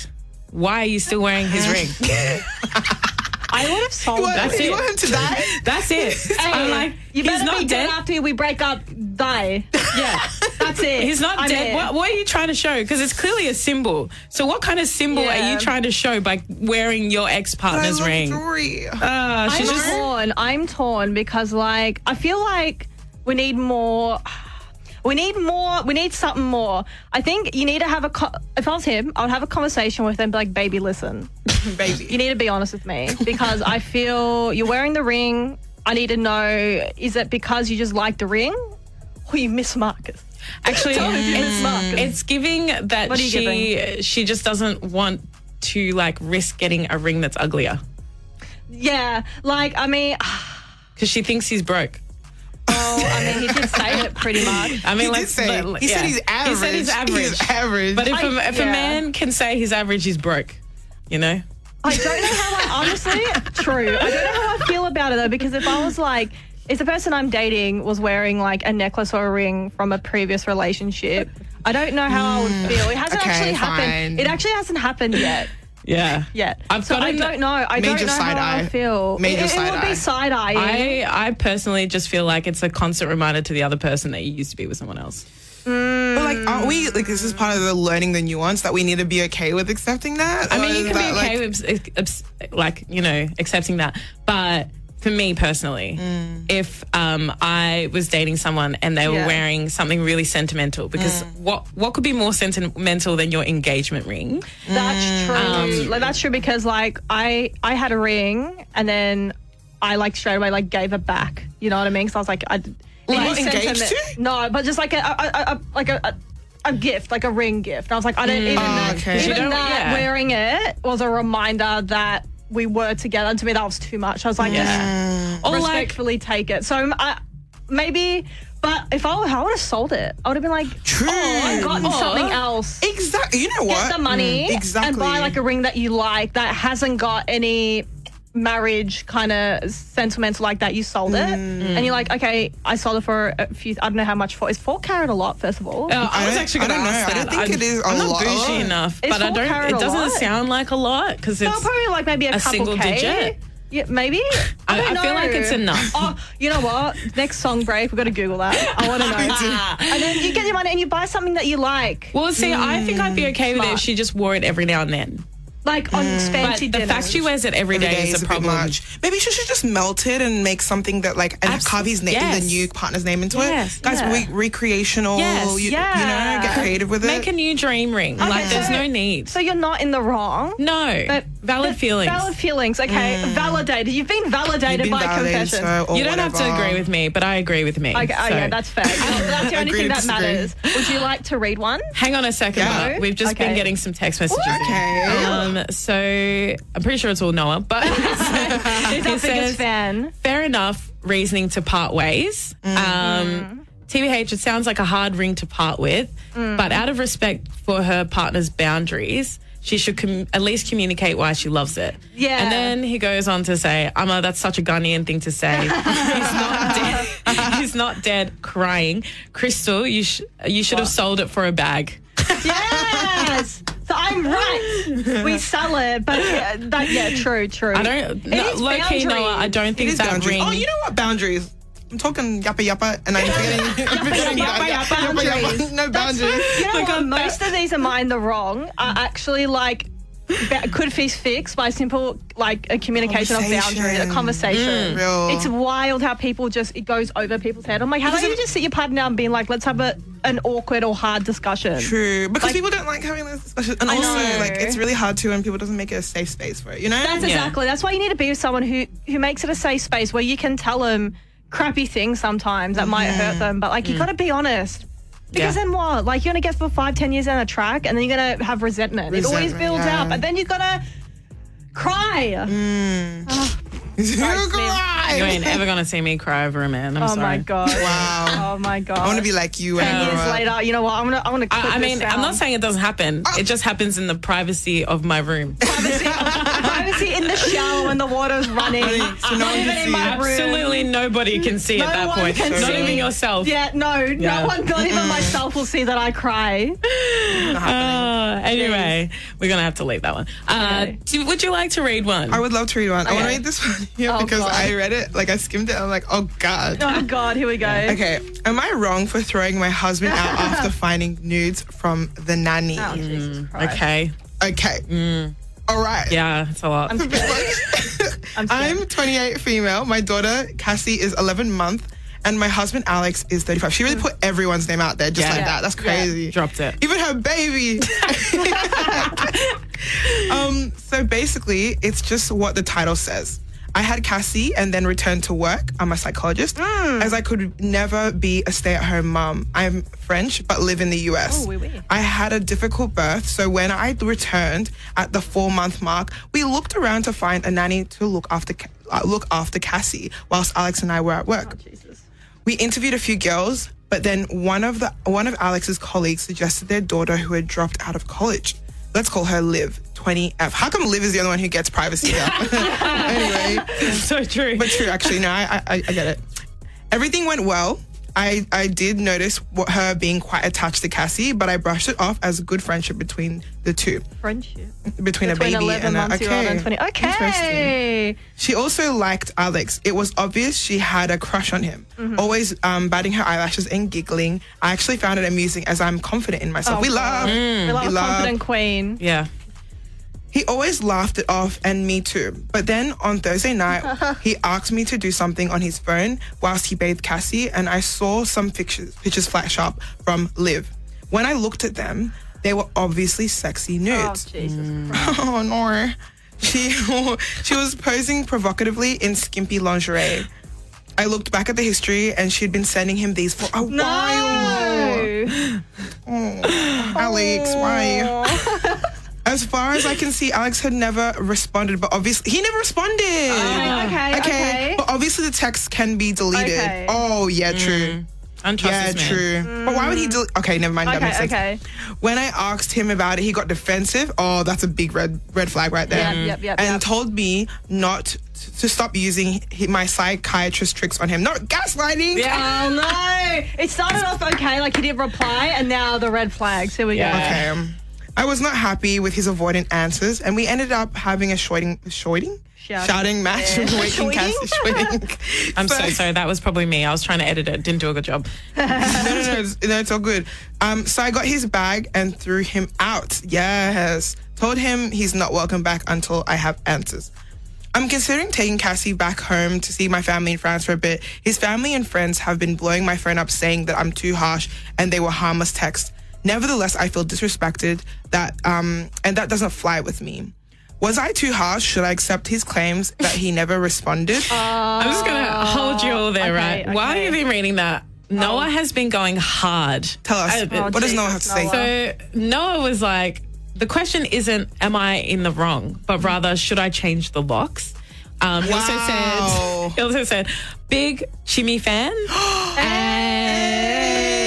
[SPEAKER 3] Why are you still wearing his ring?
[SPEAKER 5] I would have sold
[SPEAKER 6] you want,
[SPEAKER 5] that.
[SPEAKER 3] That's
[SPEAKER 6] you
[SPEAKER 3] it.
[SPEAKER 6] want him to die?
[SPEAKER 3] That's it. I'm like,
[SPEAKER 5] you
[SPEAKER 3] he's
[SPEAKER 5] better
[SPEAKER 3] not
[SPEAKER 5] be
[SPEAKER 3] dead.
[SPEAKER 5] dead after we break up. Die.
[SPEAKER 3] Yeah.
[SPEAKER 5] That's it.
[SPEAKER 3] He's not
[SPEAKER 5] I'm
[SPEAKER 3] dead. What, what are you trying to show? Because it's clearly a symbol. So what kind of symbol are you trying to show by wearing your ex partner's ring?
[SPEAKER 6] jewelry.
[SPEAKER 3] Uh,
[SPEAKER 5] I'm
[SPEAKER 3] she's just
[SPEAKER 5] torn. I'm torn because, like, I feel like we need more. We need more. We need something more. I think you need to have a. Co- if I was him, I would have a conversation with him. Be like, baby, listen.
[SPEAKER 6] baby.
[SPEAKER 5] You need to be honest with me because I feel you're wearing the ring. I need to know: is it because you just like the ring, or you miss Marcus?
[SPEAKER 3] actually
[SPEAKER 5] Tell me if you miss
[SPEAKER 3] it's,
[SPEAKER 5] Marcus.
[SPEAKER 3] it's giving that
[SPEAKER 5] What are you
[SPEAKER 3] she she just doesn't want to like risk getting a ring that's uglier
[SPEAKER 5] Yeah, like I mean,
[SPEAKER 3] because she thinks he's broke.
[SPEAKER 5] oh, I mean, he did say it pretty much.
[SPEAKER 3] I mean,
[SPEAKER 6] he
[SPEAKER 3] let's-
[SPEAKER 6] say,
[SPEAKER 3] let-
[SPEAKER 6] he
[SPEAKER 3] yeah.
[SPEAKER 6] said he's average.
[SPEAKER 3] He said he's average.
[SPEAKER 6] He's average.
[SPEAKER 3] But if,
[SPEAKER 5] I-
[SPEAKER 3] a, if a man can say he's average, he's broke. You know.
[SPEAKER 5] I don't know how I honestly true. I don't know how I feel about it though, because if I was like, if the person I'm dating was wearing like a necklace or a ring from a previous relationship, I don't know how I would mm. feel. It hasn't
[SPEAKER 6] okay,
[SPEAKER 5] actually
[SPEAKER 6] fine.
[SPEAKER 5] happened. It actually hasn't happened yet.
[SPEAKER 3] Yeah.
[SPEAKER 5] Yet.
[SPEAKER 3] I've
[SPEAKER 5] so
[SPEAKER 3] got
[SPEAKER 5] I don't know. I
[SPEAKER 6] Major
[SPEAKER 5] don't know
[SPEAKER 6] side
[SPEAKER 5] how I
[SPEAKER 6] eye.
[SPEAKER 5] feel.
[SPEAKER 6] Major
[SPEAKER 5] it, it
[SPEAKER 6] side
[SPEAKER 5] would be side eye.
[SPEAKER 3] I I personally just feel like it's a constant reminder to the other person that you used to be with someone else.
[SPEAKER 6] But like, aren't we like this is part of the learning the nuance that we need to be okay with accepting that?
[SPEAKER 3] I mean, you can be okay
[SPEAKER 6] like,
[SPEAKER 3] with like you know accepting that, but for me personally, if um, I was dating someone and they were
[SPEAKER 5] Yeah.
[SPEAKER 3] wearing something really sentimental, because what what could be more sentimental than your engagement ring?
[SPEAKER 5] That's true.
[SPEAKER 3] Um,
[SPEAKER 5] like that's true because like I I had a ring and then I like straight away like gave it back. You know what I mean? Because I was like, I
[SPEAKER 6] Like, engaged
[SPEAKER 5] sentiment-
[SPEAKER 6] to?
[SPEAKER 5] No, but just like a, a, a, a like a. a a gift, like a ring gift. And I was like, I don't even,
[SPEAKER 6] Oh, okay.
[SPEAKER 3] You
[SPEAKER 5] even
[SPEAKER 3] don't-
[SPEAKER 5] that
[SPEAKER 3] yeah.
[SPEAKER 5] wearing it was a reminder that we were together. And to me, that was too much. I was like,
[SPEAKER 3] Yeah.
[SPEAKER 5] just
[SPEAKER 3] Or like
[SPEAKER 5] respectfully take it. So I, maybe, but if I, would- I would have sold it, I would have been like,
[SPEAKER 6] True.
[SPEAKER 5] oh, I've gotten
[SPEAKER 3] Or-
[SPEAKER 5] something else
[SPEAKER 6] Exactly. You know what?
[SPEAKER 5] get the money
[SPEAKER 6] Mm, exactly.
[SPEAKER 5] and buy like a ring that you like that hasn't got any marriage kind of sentimental like that. You sold it
[SPEAKER 6] Mm.
[SPEAKER 5] and you're like, okay, I sold it for a few. I don't know how much for. Is four carat a lot? First of all,
[SPEAKER 3] Uh, I,
[SPEAKER 6] I
[SPEAKER 3] was actually going to
[SPEAKER 6] don't know.
[SPEAKER 3] ask
[SPEAKER 6] I
[SPEAKER 3] that.
[SPEAKER 6] don't think
[SPEAKER 3] I'm,
[SPEAKER 6] it is a
[SPEAKER 3] I'm not
[SPEAKER 6] lot.
[SPEAKER 3] bougie enough,
[SPEAKER 5] Is
[SPEAKER 3] but I
[SPEAKER 5] four
[SPEAKER 3] don't.
[SPEAKER 5] carat
[SPEAKER 3] It doesn't
[SPEAKER 5] lot?
[SPEAKER 3] sound like a lot because
[SPEAKER 5] so
[SPEAKER 3] it's.
[SPEAKER 5] probably like maybe a,
[SPEAKER 3] a
[SPEAKER 5] couple
[SPEAKER 3] single
[SPEAKER 5] K.
[SPEAKER 3] digit?
[SPEAKER 5] Yeah, maybe. I,
[SPEAKER 3] I-
[SPEAKER 5] don't
[SPEAKER 3] I feel like it's enough.
[SPEAKER 5] Oh, you know what? Next song break, we've got to Google that. I want to know. and then you get your money and you buy something that you like,
[SPEAKER 3] well, see, I think I'd be okay with it if she just wore it every now and then.
[SPEAKER 5] Like on mm.
[SPEAKER 3] But
[SPEAKER 5] fancy
[SPEAKER 3] the
[SPEAKER 5] dinners.
[SPEAKER 3] fact she wears it every
[SPEAKER 6] Every
[SPEAKER 3] day
[SPEAKER 6] day
[SPEAKER 3] is
[SPEAKER 6] is
[SPEAKER 3] a
[SPEAKER 6] a bit
[SPEAKER 3] problem.
[SPEAKER 6] much. Maybe she should just melt it and make something that like and
[SPEAKER 3] Abs-
[SPEAKER 6] carve his name,
[SPEAKER 3] yes.
[SPEAKER 6] the new partner's name into
[SPEAKER 3] Yes,
[SPEAKER 6] it. Guys,
[SPEAKER 5] yeah.
[SPEAKER 6] re- recreational.
[SPEAKER 3] Yes,
[SPEAKER 6] you,
[SPEAKER 5] yeah.
[SPEAKER 6] you know, get creative with
[SPEAKER 3] Make a new dream ring. like, there's no need.
[SPEAKER 5] So you're not in the wrong.
[SPEAKER 3] No.
[SPEAKER 5] But
[SPEAKER 3] Valid feelings.
[SPEAKER 5] Valid feelings. Okay, validated. You've been validated
[SPEAKER 6] You've been
[SPEAKER 5] by
[SPEAKER 6] validated,
[SPEAKER 5] confession.
[SPEAKER 6] so-
[SPEAKER 3] you don't have to agree with me, but I agree with me.
[SPEAKER 5] Okay, oh yeah, that's fair. That's the only thing that matters. Would you like to read one?
[SPEAKER 3] Hang on a second.
[SPEAKER 6] Yeah.
[SPEAKER 3] We've just been getting some text messages.
[SPEAKER 6] Okay.
[SPEAKER 3] Um, so I'm pretty sure it's all Noah, but
[SPEAKER 5] Who's our biggest fan?
[SPEAKER 3] fair enough reasoning to part ways. Um, TBH, it sounds like a hard ring to part with, mm. but out of respect for her partner's boundaries, she should com- at least communicate why she loves it.
[SPEAKER 5] Yeah.
[SPEAKER 3] And then he goes on to say, Amma, that's such a Ghanaian thing to say. He's not dead. He's not dead crying. Crystal, you, sh- you should have sold it for a bag.
[SPEAKER 5] Yes. So I'm right. We sell it, but yeah, that yeah, true, true.
[SPEAKER 3] I don't, no,
[SPEAKER 5] is
[SPEAKER 3] low key, Noah. I don't think
[SPEAKER 6] is
[SPEAKER 3] that
[SPEAKER 6] boundaries.
[SPEAKER 3] ring.
[SPEAKER 6] Oh, you know what? Boundaries. I'm talking yappa yappa, and I'm forgetting. I'm forgetting
[SPEAKER 5] yappa,
[SPEAKER 6] yappa,
[SPEAKER 5] yappa,
[SPEAKER 6] yappa, yappa.
[SPEAKER 5] boundaries.
[SPEAKER 6] No boundaries.
[SPEAKER 5] You know what? Most of these are mine the wrong are actually like ba- could be fixed by simple like a communication of boundary, a
[SPEAKER 6] Conversation.
[SPEAKER 5] conversation.
[SPEAKER 6] Mm, real.
[SPEAKER 5] It's wild how people just it goes over people's head. I'm like, how
[SPEAKER 6] Because
[SPEAKER 5] about you
[SPEAKER 6] it-
[SPEAKER 5] just sit your partner down and be like, let's have a an awkward or hard discussion.
[SPEAKER 6] True, because
[SPEAKER 5] Like-
[SPEAKER 6] people don't like having this discussion, and
[SPEAKER 5] I
[SPEAKER 6] also
[SPEAKER 5] know.
[SPEAKER 6] like it's really hard to when people doesn't make it a safe space for it. You know?
[SPEAKER 5] That's
[SPEAKER 3] Yeah.
[SPEAKER 5] exactly. That's why you need to be with someone who who makes it a safe space where you can tell them crappy things sometimes that might hurt them, but like you mm. got to be honest. Because
[SPEAKER 3] Yeah.
[SPEAKER 5] then what? Like you're gonna get for five, ten years down a track, and then you're gonna have resentment. it always
[SPEAKER 6] Resentment,
[SPEAKER 5] builds
[SPEAKER 6] yeah.
[SPEAKER 5] up, and then you're gonna cry. Mm. Ah.
[SPEAKER 6] You
[SPEAKER 5] Smith.
[SPEAKER 6] cry.
[SPEAKER 3] You ain't ever gonna see me cry over a man. I'm
[SPEAKER 5] oh
[SPEAKER 3] sorry.
[SPEAKER 5] my god!
[SPEAKER 6] Wow.
[SPEAKER 5] Oh my god!
[SPEAKER 6] I want to be like you.
[SPEAKER 5] ten
[SPEAKER 6] and
[SPEAKER 5] years later. You know what? I'm gonna I'm gonna. Clip
[SPEAKER 3] I, I mean,
[SPEAKER 5] down.
[SPEAKER 3] I'm not saying it doesn't happen. It just happens in the privacy of my room.
[SPEAKER 5] Privacy. privacy in the shower when the water's running.
[SPEAKER 6] so no one can see.
[SPEAKER 3] Absolutely nobody can see
[SPEAKER 5] No
[SPEAKER 3] at that
[SPEAKER 5] one
[SPEAKER 3] point.
[SPEAKER 5] can
[SPEAKER 3] Not
[SPEAKER 5] see.
[SPEAKER 3] even yourself.
[SPEAKER 5] Yeah, no,
[SPEAKER 3] Yeah.
[SPEAKER 5] no one, not even myself will see that I cry.
[SPEAKER 3] Uh, anyway, we're gonna have to leave that one. Uh,
[SPEAKER 5] Okay.
[SPEAKER 3] do, would you like to read one?
[SPEAKER 6] I would love to read one. I want to read this one here
[SPEAKER 5] Oh,
[SPEAKER 6] because
[SPEAKER 5] God.
[SPEAKER 6] I read it, like I skimmed it. I'm like, oh god.
[SPEAKER 5] Oh God, here we go.
[SPEAKER 6] Okay, am I wrong for throwing my husband out after finding nudes from the nanny?
[SPEAKER 5] Oh, Jesus Christ.
[SPEAKER 3] okay.
[SPEAKER 6] Okay. All right.
[SPEAKER 3] Yeah, it's a lot.
[SPEAKER 5] I'm. I'm.
[SPEAKER 6] I'm 28 female. My daughter Cassie is 11 month, and my husband Alex is 35. She really put everyone's name out there just
[SPEAKER 3] Yeah.
[SPEAKER 6] like that. That's crazy.
[SPEAKER 3] Dropped it.
[SPEAKER 6] Even her baby. um, so basically, it's just what the title says. I had Cassie and then returned to work. I'm a psychologist, as I could never be a stay at home mom. I'm French, but live in the US.
[SPEAKER 5] Oh, oui, oui.
[SPEAKER 6] I had a difficult birth, so when I returned at the four month mark, we looked around to find a nanny to look after uh, look after Cassie, whilst Alex and I were at work.
[SPEAKER 5] Jesus.
[SPEAKER 6] We interviewed a few girls, but then one of the one of Alex's colleagues suggested their daughter who had dropped out of college. Let's call her Liv, 20F. How come Liv is the only one who gets privacy anyway,
[SPEAKER 3] so true.
[SPEAKER 6] but true, actually. No, I, I, I get it. Everything went well. I, I did notice what her being quite attached to Cassie, but I brushed it off as a good friendship between the two,
[SPEAKER 5] Friendship.
[SPEAKER 6] between, a baby
[SPEAKER 5] 11
[SPEAKER 6] and a
[SPEAKER 5] months year old and 20.
[SPEAKER 6] Interesting.
[SPEAKER 5] Okay.
[SPEAKER 6] She also liked Alex. It was obvious she had a crush on him.
[SPEAKER 5] Mm-hmm.
[SPEAKER 6] Always um, batting her eyelashes and giggling. I actually found it amusing as I'm confident in myself.
[SPEAKER 5] Oh,
[SPEAKER 6] we
[SPEAKER 5] God.
[SPEAKER 6] love.
[SPEAKER 5] We love
[SPEAKER 6] We love.
[SPEAKER 5] confident queen.
[SPEAKER 3] yeah.
[SPEAKER 6] He always laughed it off, and me too. But then on Thursday night, he asked me to do something on his phone whilst he bathed Cassie, and I saw some pictures, pictures flash up from Liv. When I looked at them, they were obviously sexy
[SPEAKER 5] Oh,
[SPEAKER 6] nudes.
[SPEAKER 5] Jesus
[SPEAKER 3] Mm.
[SPEAKER 5] Christ.
[SPEAKER 6] Oh no. She she was posing provocatively in skimpy lingerie. I looked back at the history and she'd been sending him these for a while.
[SPEAKER 5] No.
[SPEAKER 6] Alex, why? As far as I can see, Alex had never responded, but obviously he never responded.
[SPEAKER 5] Oh, okay, okay.
[SPEAKER 6] But obviously the text can be deleted.
[SPEAKER 5] Okay.
[SPEAKER 6] Oh yeah, true.
[SPEAKER 3] Mm.
[SPEAKER 6] Yeah,
[SPEAKER 3] this man.
[SPEAKER 6] true. But why would he delete? Okay, never mind. that makes
[SPEAKER 5] Okay,
[SPEAKER 6] sense.
[SPEAKER 5] okay.
[SPEAKER 6] When I asked him about it, he got defensive. Oh, that's a big red red flag right there.
[SPEAKER 5] Yep, yep, yep,
[SPEAKER 6] and
[SPEAKER 5] yep.
[SPEAKER 6] told me not to stop using my psychiatrist tricks on him. Not gaslighting.
[SPEAKER 5] Oh no! It started off okay, like he did reply, and now the red flags. Here we
[SPEAKER 3] Yeah.
[SPEAKER 5] go.
[SPEAKER 6] Okay. I was not happy with his avoidant answers, and we ended up having a shouting, shouting,
[SPEAKER 5] Shouting.
[SPEAKER 6] shouting match,
[SPEAKER 5] Yeah.
[SPEAKER 6] waking Cassie,
[SPEAKER 5] Shouting.
[SPEAKER 6] shouting.
[SPEAKER 3] I'm so sorry. That was probably me. I was trying to edit it. Didn't do a good job.
[SPEAKER 6] no, no, no, it's, no, it's all good. Um, so I got his bag and threw him out. Yes. Told him he's not welcome back until I have answers. I'm considering taking Cassie back home to see my family in France for a bit. His family and friends have been blowing my phone up saying that I'm too harsh and they were harmless texts. Nevertheless, I feel disrespected that um and that doesn't fly with me. Was I too harsh? Should I accept his claims that he never responded?
[SPEAKER 3] I'm just gonna hold you all there,
[SPEAKER 5] okay,
[SPEAKER 3] right? While
[SPEAKER 5] okay.
[SPEAKER 3] you've been reading that, Noah has been going hard.
[SPEAKER 6] Tell us.
[SPEAKER 3] Uh,
[SPEAKER 5] Oh,
[SPEAKER 6] what does Noah have to
[SPEAKER 5] Jesus,
[SPEAKER 6] say?
[SPEAKER 3] So Noah was like, the question isn't, am I in the wrong, but rather, should I change the locks? Um, he also said, he also said, big Chimmy fan. and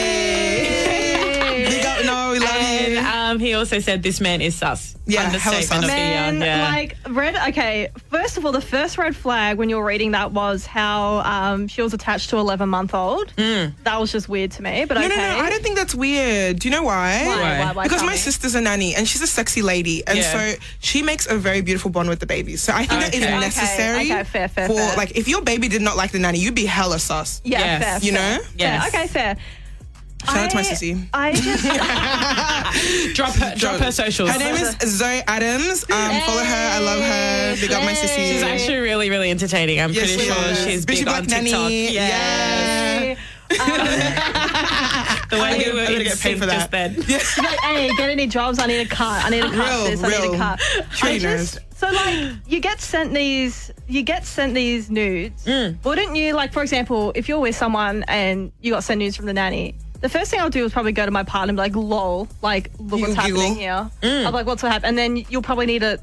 [SPEAKER 3] um, he also said, this man is sus.
[SPEAKER 6] Yeah, hella
[SPEAKER 3] Understatement
[SPEAKER 6] sus.
[SPEAKER 3] of the
[SPEAKER 5] Man,
[SPEAKER 3] year. Yeah.
[SPEAKER 5] like red. Okay, first of all, the first red flag when you were reading that was how um, she was attached to 11 month old. That was just weird to me. But
[SPEAKER 6] No,
[SPEAKER 5] okay.
[SPEAKER 6] no, no. I don't think that's weird. Do you know why?
[SPEAKER 5] Why?
[SPEAKER 3] Why?
[SPEAKER 5] Why? Why?
[SPEAKER 6] Because my
[SPEAKER 5] me.
[SPEAKER 6] sister's a nanny and she's a sexy lady, and
[SPEAKER 3] Yeah.
[SPEAKER 6] so she makes a very beautiful bond with the babies. So I think that is
[SPEAKER 3] Okay. Okay,
[SPEAKER 6] necessary
[SPEAKER 5] okay, fair, fair,
[SPEAKER 6] for
[SPEAKER 5] fair.
[SPEAKER 6] like if your baby did not like the nanny, you'd be hella sus.
[SPEAKER 5] Yeah,
[SPEAKER 3] Yes.
[SPEAKER 5] fair.
[SPEAKER 6] You
[SPEAKER 5] fair,
[SPEAKER 6] know?
[SPEAKER 5] fair.
[SPEAKER 3] Yes.
[SPEAKER 5] Okay, fair.
[SPEAKER 6] Shout out to my sissy.
[SPEAKER 5] I just
[SPEAKER 3] drop her, drop her socials.
[SPEAKER 6] Her name is Zoe Adams. Um, follow her. I love her. Big up my sissy.
[SPEAKER 3] She's actually really, really entertaining. I'm
[SPEAKER 6] Yes,
[SPEAKER 3] pretty
[SPEAKER 6] she
[SPEAKER 3] sure
[SPEAKER 6] is.
[SPEAKER 3] she's
[SPEAKER 6] Bitchy
[SPEAKER 3] big
[SPEAKER 6] Black
[SPEAKER 3] on TikTok.
[SPEAKER 6] Nanny.
[SPEAKER 3] Yeah. The way
[SPEAKER 6] I'm
[SPEAKER 3] we were
[SPEAKER 6] I'm gonna
[SPEAKER 3] in
[SPEAKER 6] get paid
[SPEAKER 3] sync
[SPEAKER 6] for
[SPEAKER 3] just
[SPEAKER 6] that.
[SPEAKER 3] then.
[SPEAKER 5] like, hey, get any jobs? I need a cut. I need a cut.
[SPEAKER 6] Real,
[SPEAKER 5] this. I need
[SPEAKER 6] real.
[SPEAKER 5] a cut. I
[SPEAKER 6] Trainers.
[SPEAKER 5] just so like you get sent these you get sent these nudes.
[SPEAKER 6] Mm.
[SPEAKER 5] Wouldn't you like for example, if you're with someone and you got sent nudes from the nanny? The first thing I'll do is probably go to my partner and be like, "Lol, like look what's
[SPEAKER 6] Giggle,
[SPEAKER 5] happening
[SPEAKER 6] giggle.
[SPEAKER 5] here." Mm. I'm like, "What's what happened?" And then you'll probably need to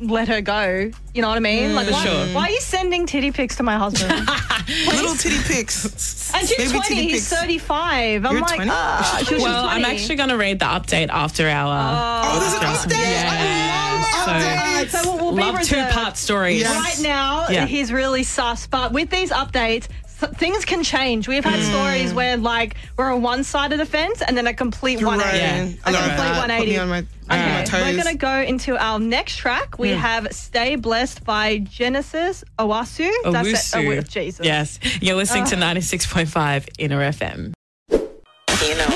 [SPEAKER 5] let her go. You know what I mean? Mm, like, why,
[SPEAKER 3] sure.
[SPEAKER 5] why are you sending titty pics to my husband?
[SPEAKER 6] Little titty pics.
[SPEAKER 5] and she's
[SPEAKER 6] Baby
[SPEAKER 5] 20,
[SPEAKER 6] titty
[SPEAKER 5] he's
[SPEAKER 6] pics.
[SPEAKER 5] 35. I'm
[SPEAKER 6] You're
[SPEAKER 5] like,
[SPEAKER 6] 20?
[SPEAKER 5] ah, she was
[SPEAKER 3] Well, I'm
[SPEAKER 5] 20.
[SPEAKER 3] actually going to read the update after our.
[SPEAKER 6] Uh, oh, oh, there's an
[SPEAKER 3] Dress.
[SPEAKER 6] update.
[SPEAKER 3] Yes.
[SPEAKER 6] I love updates.
[SPEAKER 5] So we'll, we'll be
[SPEAKER 3] Love two
[SPEAKER 5] reserved.
[SPEAKER 3] part stories.
[SPEAKER 6] Yes.
[SPEAKER 5] Right now,
[SPEAKER 3] Yeah.
[SPEAKER 5] he's really sus. But with these updates, s- things can change. We've
[SPEAKER 6] Mm.
[SPEAKER 5] had stories where like we're on one side of the fence and then a complete
[SPEAKER 6] You're
[SPEAKER 5] 180.
[SPEAKER 6] right.
[SPEAKER 3] Yeah.
[SPEAKER 6] I love
[SPEAKER 5] complete
[SPEAKER 6] that.
[SPEAKER 5] 180.
[SPEAKER 6] on my,
[SPEAKER 5] Okay,
[SPEAKER 6] toes.
[SPEAKER 5] we're gonna go into our next track. We have "Stay Blessed" by Genesis Owasu. That's it.
[SPEAKER 3] Owusu.
[SPEAKER 5] Oh, Jesus.
[SPEAKER 3] Yes. You're listening to 96.5 Inner FM.
[SPEAKER 7] You know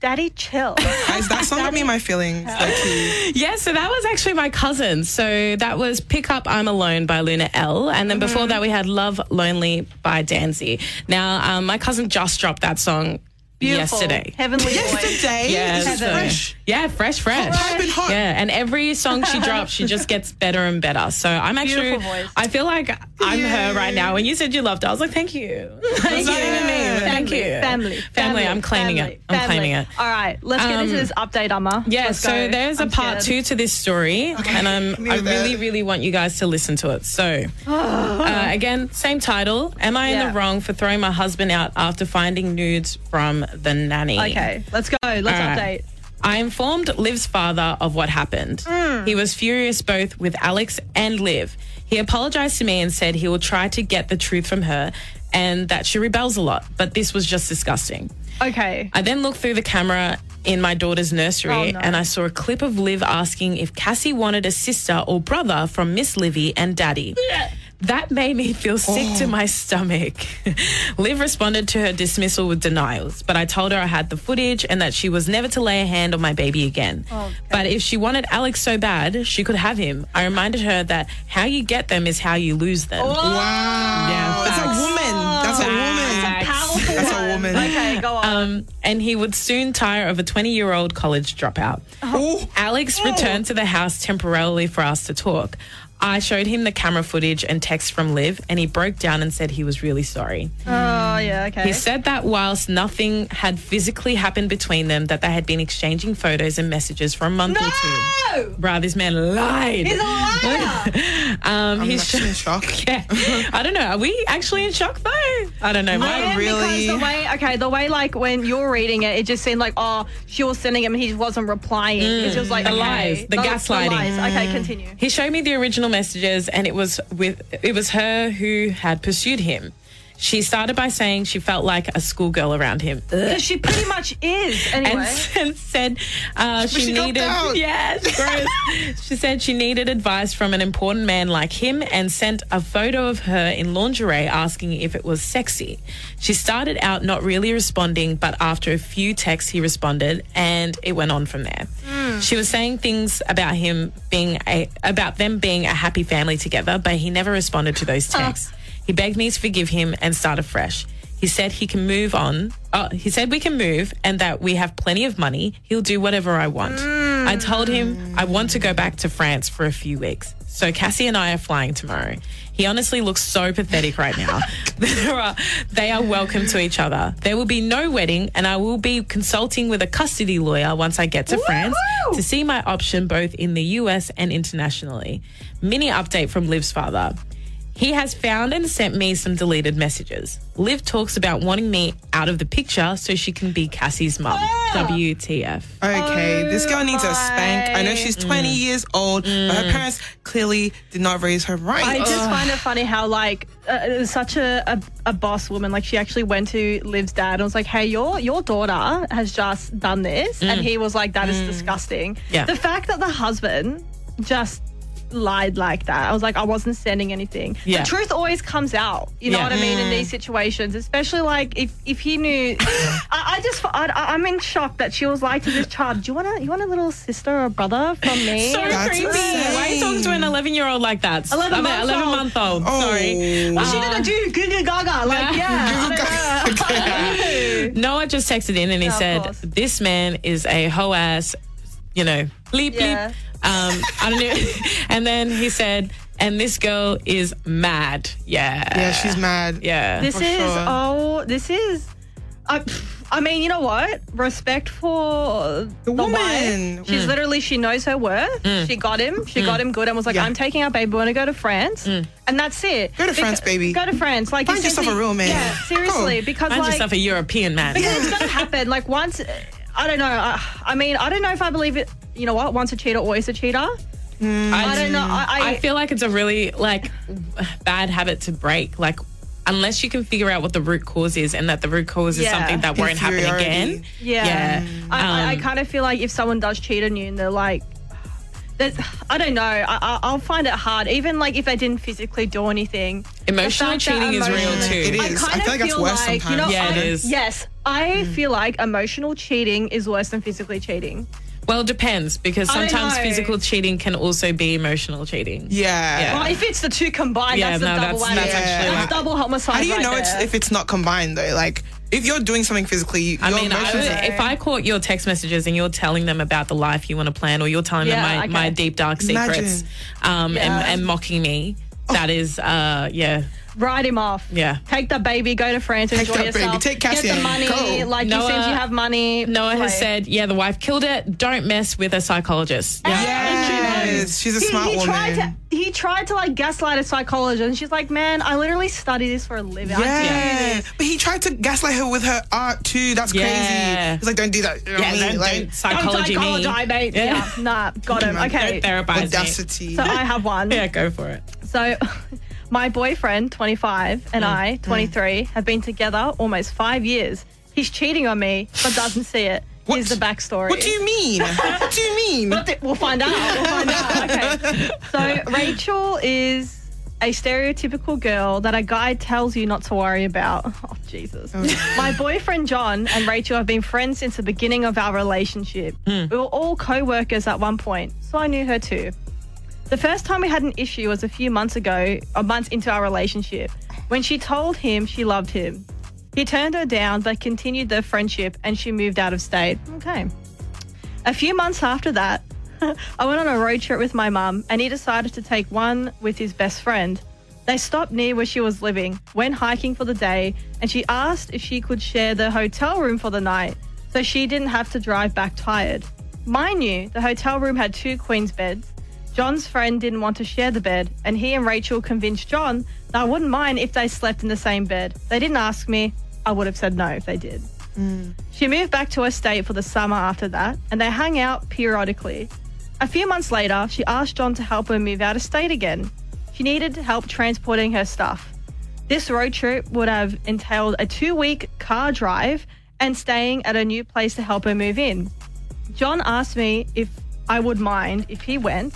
[SPEAKER 5] Daddy, chill.
[SPEAKER 6] Guys, that song got me in my feelings. Like,
[SPEAKER 3] Yeah, so that was actually my cousin. So that was Pick Up I'm Alone by Luna L. And then before that, we had Love Lonely by Danzy. Now, um, my cousin just dropped that song
[SPEAKER 5] Beautiful.
[SPEAKER 3] yesterday.
[SPEAKER 5] Heavenly
[SPEAKER 6] yesterday,
[SPEAKER 3] Yeah,
[SPEAKER 6] this is
[SPEAKER 3] so-
[SPEAKER 6] fresh.
[SPEAKER 3] Yeah, fresh, fresh.
[SPEAKER 6] Hot, hot.
[SPEAKER 3] Yeah, and every song she drops, she just gets better and better. So I'm actually,
[SPEAKER 5] voice.
[SPEAKER 3] I feel like I'm her right now. When you said you loved her, I was like, thank you. Thank
[SPEAKER 5] you.
[SPEAKER 3] Even me. Thank
[SPEAKER 5] Family,
[SPEAKER 3] you.
[SPEAKER 5] Family.
[SPEAKER 3] Family. I'm claiming
[SPEAKER 5] family,
[SPEAKER 3] it. I'm
[SPEAKER 5] family.
[SPEAKER 3] claiming it.
[SPEAKER 5] All right, let's get into
[SPEAKER 3] Um,
[SPEAKER 5] this update, Amma.
[SPEAKER 3] Yeah,
[SPEAKER 5] Let's
[SPEAKER 3] so
[SPEAKER 5] go.
[SPEAKER 3] there's a
[SPEAKER 5] I'm
[SPEAKER 3] part
[SPEAKER 5] scared.
[SPEAKER 3] two to this story, and I'm, I
[SPEAKER 6] that?
[SPEAKER 3] really, really want you guys to listen to it. So, uh, again, same title. Am I in the wrong for throwing my husband out after finding nudes from the nanny?
[SPEAKER 5] Okay, let's go. Let's
[SPEAKER 3] All right.
[SPEAKER 5] update.
[SPEAKER 3] I informed Liv's father of what happened.
[SPEAKER 5] Hmm.
[SPEAKER 3] He was furious both with Alex and Liv. He apologized to me and said he will try to get the truth from her and that she rebels a lot, but this was just disgusting.
[SPEAKER 5] Okay.
[SPEAKER 3] I then looked through the camera in my daughter's nursery
[SPEAKER 5] Oh, no.
[SPEAKER 3] and I saw a clip of Liv asking if Cassie wanted a sister or brother from Miss Livy and Daddy. That made me feel sick
[SPEAKER 5] Oh.
[SPEAKER 3] to my stomach. Liv responded to her dismissal with denials, but I told her I had the footage and that she was never to lay a hand on my baby again.
[SPEAKER 5] Oh,
[SPEAKER 3] But if she wanted Alex so bad, she could have him. I reminded her that how you get them is how you lose them.
[SPEAKER 6] Wow.
[SPEAKER 3] Yeah,
[SPEAKER 6] That's a woman. That's a woman.
[SPEAKER 3] Facts.
[SPEAKER 5] Powerful
[SPEAKER 6] That's a woman.
[SPEAKER 5] Okay, go on.
[SPEAKER 3] Um, and he would soon tire of a 20 year old college dropout.
[SPEAKER 6] Ooh.
[SPEAKER 3] Alex returned to the house temporarily for us to talk. I showed him the camera footage and text from Liv, and he broke down and said he was really sorry.
[SPEAKER 5] oh, yeah, okay.
[SPEAKER 3] He said that whilst nothing had physically happened between them, that they had been exchanging photos and messages for a month or two.
[SPEAKER 5] no!
[SPEAKER 3] Bruh, this man lied.
[SPEAKER 5] He's a liar.
[SPEAKER 3] um,
[SPEAKER 6] I'm
[SPEAKER 3] he's
[SPEAKER 6] actually in shock.
[SPEAKER 3] yeah. I don't know. Are we actually in shock though? I don't know.
[SPEAKER 5] I am
[SPEAKER 6] really-
[SPEAKER 5] because the way okay the way like when you're reading it it just seemed like oh she was sending him and he wasn't replying It was like
[SPEAKER 3] the
[SPEAKER 5] okay,
[SPEAKER 3] lies, the gaslighting.
[SPEAKER 5] lies. okay continue
[SPEAKER 3] He showed me the original messages, and it was with it was her who had pursued him. She started by saying she felt like a schoolgirl around him.
[SPEAKER 5] Because she pretty much is anyway.
[SPEAKER 3] And, and said uh, she,
[SPEAKER 6] she
[SPEAKER 3] needed yes she said she needed advice from an important man like him and sent a photo of her in lingerie asking if it was sexy. She started out not really responding but after a few texts he responded and it went on from there. She was saying things about him being a about them being a happy family together but he never responded to those texts he begged me to forgive him and start afresh he said he can move on. Oh, he said we can move and that we have plenty of money. He'll do whatever I want. I told him I want to go back to France for a few weeks. So Cassie and I are flying tomorrow. He honestly looks so pathetic right now. are, they are welcome to each other. There will be no wedding, and I will be consulting with a custody lawyer once I get to France to see my option both in the US and internationally. Mini update from Liv's father. He has found and sent me some deleted messages. Liv talks about wanting me out of the picture so she can be Cassie's mum. WTF.
[SPEAKER 6] Okay, this girl needs a spank. I know she's 20
[SPEAKER 3] Mm.
[SPEAKER 6] years old, but her parents clearly did not raise her right.
[SPEAKER 5] I just find it funny how like uh, such a, a a boss woman like she actually went to Liv's dad and was like hey your your daughter has just done this and he was like that is disgusting
[SPEAKER 3] Mm. Yeah.
[SPEAKER 5] the fact that the husband just lied like that I was like I wasn't sending anything
[SPEAKER 3] Yeah.
[SPEAKER 5] the truth always comes out you know
[SPEAKER 3] Yeah.
[SPEAKER 5] what I mean in mm. these situations especially like if if he knew I, I just I, I'm in shock that she was like to this child do you want a you want a little sister or brother from me
[SPEAKER 3] So
[SPEAKER 6] That's
[SPEAKER 3] creepy.
[SPEAKER 6] insane.
[SPEAKER 3] Why are you talking to an 11 year old like that?
[SPEAKER 5] 11
[SPEAKER 3] I mean,
[SPEAKER 5] month
[SPEAKER 3] 11
[SPEAKER 5] old.
[SPEAKER 3] month old.
[SPEAKER 6] Oh.
[SPEAKER 3] Sorry.
[SPEAKER 5] What's she gonna do? Gaga Gaga. Like, yeah. I don't know.
[SPEAKER 3] Noah just texted in and he
[SPEAKER 5] Yeah,
[SPEAKER 3] said,
[SPEAKER 5] course.
[SPEAKER 3] This man is a hoe ass, you know, bleep,
[SPEAKER 5] Yeah.
[SPEAKER 3] bleep. Um, I don't know. and then he said, And this girl is mad. Yeah.
[SPEAKER 6] yeah, she's mad.
[SPEAKER 3] Yeah.
[SPEAKER 5] this
[SPEAKER 6] For
[SPEAKER 5] is
[SPEAKER 6] sure.
[SPEAKER 5] oh, this is. I, I mean, you know what? Respect for the,
[SPEAKER 6] woman.
[SPEAKER 5] wife. She's mm. literally, she knows her worth. Mm. She got him. She mm. got him good and was like,
[SPEAKER 6] Yeah.
[SPEAKER 5] I'm taking our baby. We want to go to France. And that's it.
[SPEAKER 6] Go to France, baby.
[SPEAKER 5] Go to France. Like,
[SPEAKER 6] Find
[SPEAKER 5] it's
[SPEAKER 6] yourself
[SPEAKER 5] simply-
[SPEAKER 6] a real man.
[SPEAKER 5] Yeah, seriously.
[SPEAKER 6] Go.
[SPEAKER 5] Because,
[SPEAKER 3] Find
[SPEAKER 5] like,
[SPEAKER 3] yourself a European man.
[SPEAKER 5] because it's going to happen. Like, once, I don't know. I, I mean, I don't know if I believe it. You know what? Once a cheater, always a cheater. I don't know. I, I,
[SPEAKER 3] I feel like it's a really like bad habit to break. Like unless you can figure out what the root cause is and that the root cause is
[SPEAKER 5] Yeah.
[SPEAKER 3] something that won't happen again.
[SPEAKER 5] Yeah.
[SPEAKER 3] Yeah.
[SPEAKER 5] I, I, I
[SPEAKER 3] Um,
[SPEAKER 5] kind of feel like if someone does cheat on you and they're like, there's, I don't know. I, I, I'll find it hard. Even like if I didn't physically do anything. the
[SPEAKER 3] Emotional
[SPEAKER 5] fact
[SPEAKER 3] cheating is real too.
[SPEAKER 6] It is.
[SPEAKER 5] I kind
[SPEAKER 6] I
[SPEAKER 5] of
[SPEAKER 6] feel like that's worse
[SPEAKER 5] like, you know.
[SPEAKER 3] Yeah,
[SPEAKER 5] I-
[SPEAKER 3] is.
[SPEAKER 5] Yes, I mm. feel like emotional cheating is worse than physically cheating.
[SPEAKER 3] Well, it depends because sometimes physical cheating can also be emotional cheating.
[SPEAKER 6] Yeah.
[SPEAKER 3] Yeah.
[SPEAKER 5] Well, if it's the two combined,
[SPEAKER 3] Yeah,
[SPEAKER 5] that's the
[SPEAKER 3] no,
[SPEAKER 5] double
[SPEAKER 3] that's-
[SPEAKER 5] whammy.
[SPEAKER 3] that's
[SPEAKER 6] actually,
[SPEAKER 5] That's
[SPEAKER 6] like-
[SPEAKER 5] double homicide.
[SPEAKER 6] How do you
[SPEAKER 5] right
[SPEAKER 6] know it's if it's not combined though? Like if you're doing something physically, you-
[SPEAKER 3] I mean, I would,
[SPEAKER 6] are-
[SPEAKER 3] if I caught your text messages and you're telling them about the life you want to plan, or you're telling
[SPEAKER 5] Yeah,
[SPEAKER 3] them my,
[SPEAKER 5] okay.
[SPEAKER 3] my deep dark secrets, um,
[SPEAKER 5] Yeah.
[SPEAKER 3] and, and mocking me, that is, uh, yeah,
[SPEAKER 5] Write him off.
[SPEAKER 3] Yeah.
[SPEAKER 5] Take the baby, go to France,
[SPEAKER 6] Take
[SPEAKER 5] enjoy
[SPEAKER 6] that baby,
[SPEAKER 5] yourself.
[SPEAKER 6] take
[SPEAKER 5] Get the money.
[SPEAKER 6] go.
[SPEAKER 5] Like
[SPEAKER 3] Noah-
[SPEAKER 5] he says, you have money.
[SPEAKER 3] Noah has said, yeah, the wife killed it. Don't mess with a psychologist. Yeah.
[SPEAKER 6] Yes, she's a
[SPEAKER 5] He,
[SPEAKER 6] smart
[SPEAKER 5] he
[SPEAKER 6] woman.
[SPEAKER 5] tried to he tried to like gaslight a psychologist, and she's like, "Man, I literally study this for a living. I do
[SPEAKER 6] yeah. but he tried to gaslight her with her art too. That's
[SPEAKER 3] Yeah.
[SPEAKER 6] crazy. He's like, don't do that. You know what I
[SPEAKER 3] Yeah,
[SPEAKER 6] mean?
[SPEAKER 3] don't,
[SPEAKER 6] like,
[SPEAKER 3] don't psychology
[SPEAKER 5] Don't
[SPEAKER 3] me.
[SPEAKER 5] psychology, mate.
[SPEAKER 3] Yeah.
[SPEAKER 5] Yeah. nah, got him. Okay,
[SPEAKER 3] Don't therapize me.
[SPEAKER 6] audacity.
[SPEAKER 5] so I have one.
[SPEAKER 3] Yeah, go for it.
[SPEAKER 5] So, my boyfriend, 25, and mm, I, mm. 23, have been together almost five years. He's cheating on me, but doesn't see it.
[SPEAKER 6] What?
[SPEAKER 5] Here's the backstory.
[SPEAKER 6] what do you mean? what do you mean?
[SPEAKER 5] We'll find out. We'll find out. Okay. So Rachel is a stereotypical girl that a guy tells you not to worry about. Oh Jesus. Oh. My boyfriend John and Rachel have been friends since the beginning of our relationship. Hmm. We were all co-workers at one point, so I knew her too. The first time we had an issue was a few months ago, or months into our relationship, when she told him she loved him. He turned her down but continued their friendship and she moved out of state. Okay. A few months after that, I went on a road trip with my mum and he decided to take one with his best friend. They stopped near where she was living, went hiking for the day, and she asked if she could share the hotel room for the night so she didn't have to drive back tired. Mind you, the hotel room had two queen's beds. John's friend didn't want to share the bed, and he and Rachel convinced John that I wouldn't mind if they slept in the same bed. They didn't ask me. I would have said no if they did. Mm. She moved back to her state for the summer after that, and they hung out periodically. A few months later, she asked John to help her move out of state again. She needed help transporting her stuff. This road trip would have entailed a two week car drive and staying at a new place to help her move in. John asked me if I would mind if he went.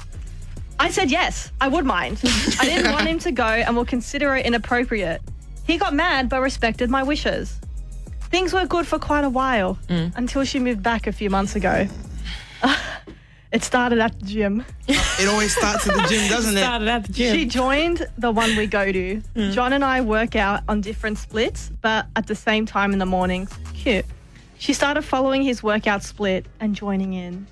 [SPEAKER 5] I said yes, I would mind. I didn't want him to go and will consider it inappropriate. He got mad but respected my wishes. Things were good for quite a while mm. until she moved back a few months ago. it started at the gym.
[SPEAKER 6] It always starts at the gym, doesn't it?
[SPEAKER 3] Started at the gym.
[SPEAKER 5] She joined the one we go to. Mm. John and I work out on different splits, but at the same time in the mornings. Cute. She started following his workout split and joining in.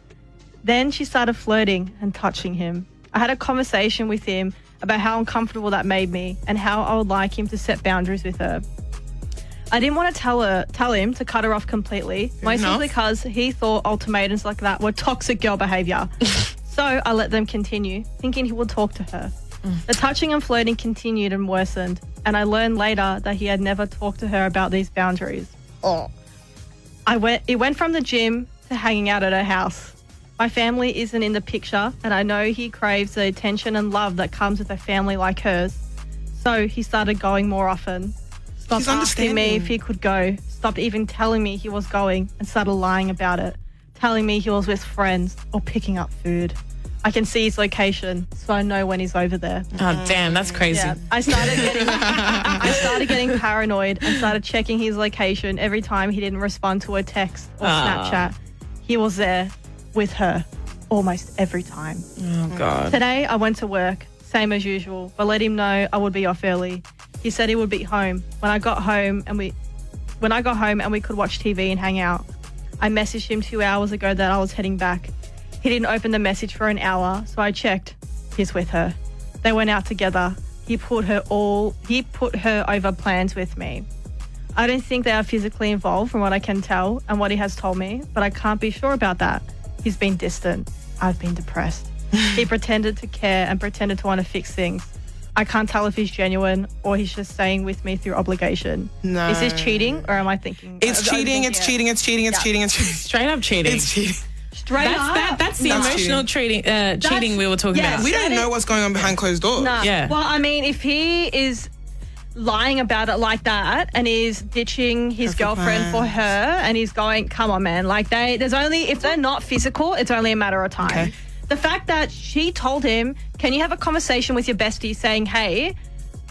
[SPEAKER 5] Then she started flirting and touching him. I had a conversation with him about how uncomfortable that made me and how I would like him to set boundaries with her. I didn't want to tell her, tell him to cut her off completely, mostly
[SPEAKER 6] enough.
[SPEAKER 5] because he thought ultimatums like that were toxic girl behavior. so I let them continue, thinking he would talk to her. Mm. The touching and flirting continued and worsened, and I learned later that he had never talked to her about these boundaries. Oh. I went it went from the gym to hanging out at her house. My family isn't in the picture, and I know he craves the attention and love that comes with a family like hers. So he started going more often. Stopped
[SPEAKER 6] She's
[SPEAKER 5] asking me if he could go. Stopped even telling me he was going and started lying about it. Telling me he was with friends or picking up food. I can see his location, so I know when he's over there.
[SPEAKER 3] oh, damn, that's crazy.
[SPEAKER 5] Yeah, I started getting I started getting paranoid and started checking his location every time he didn't respond to a text or
[SPEAKER 3] Ah.
[SPEAKER 5] Snapchat. He was there with her almost every time.
[SPEAKER 3] Oh, mm. God.
[SPEAKER 5] Today I went to work, same as usual, but let him know I would be off early. He said he would be home. When I got home and we when I got home and we could watch TV and hang out. I messaged him 2 hours ago that I was heading back. He didn't open the message for an hour, so I checked. He's with her. They went out together. He put her all he put her over plans with me. I don't think they are physically involved from what I can tell and what he has told me, but I can't be sure about that. He's been distant. I've been depressed. he pretended to care and pretended to want to fix things. I can't tell if he's genuine or he's just staying with me through obligation.
[SPEAKER 6] No.
[SPEAKER 5] Is this cheating or am I thinking?
[SPEAKER 6] It's
[SPEAKER 5] I'm
[SPEAKER 6] cheating, it's
[SPEAKER 5] it?
[SPEAKER 6] cheating, it's cheating, it's
[SPEAKER 5] Yeah.
[SPEAKER 6] cheating, it's cheating.
[SPEAKER 3] Straight up cheating.
[SPEAKER 6] It's cheating.
[SPEAKER 5] Straight
[SPEAKER 3] that's
[SPEAKER 5] up.
[SPEAKER 3] that. That's the
[SPEAKER 6] That's
[SPEAKER 3] emotional cheating. Uh, cheating we were talking
[SPEAKER 5] yes.
[SPEAKER 3] about.
[SPEAKER 6] We don't know what's going on behind closed doors.
[SPEAKER 5] No.
[SPEAKER 3] Yeah.
[SPEAKER 5] Well, I mean, if he is lying about it like that and is ditching his
[SPEAKER 6] for
[SPEAKER 5] girlfriend for her and he's going, come on, man. Like, they, there's only, if they're not physical, it's only a matter of time.
[SPEAKER 6] Okay.
[SPEAKER 5] The fact that she told him, can you have a conversation with your bestie saying, hey,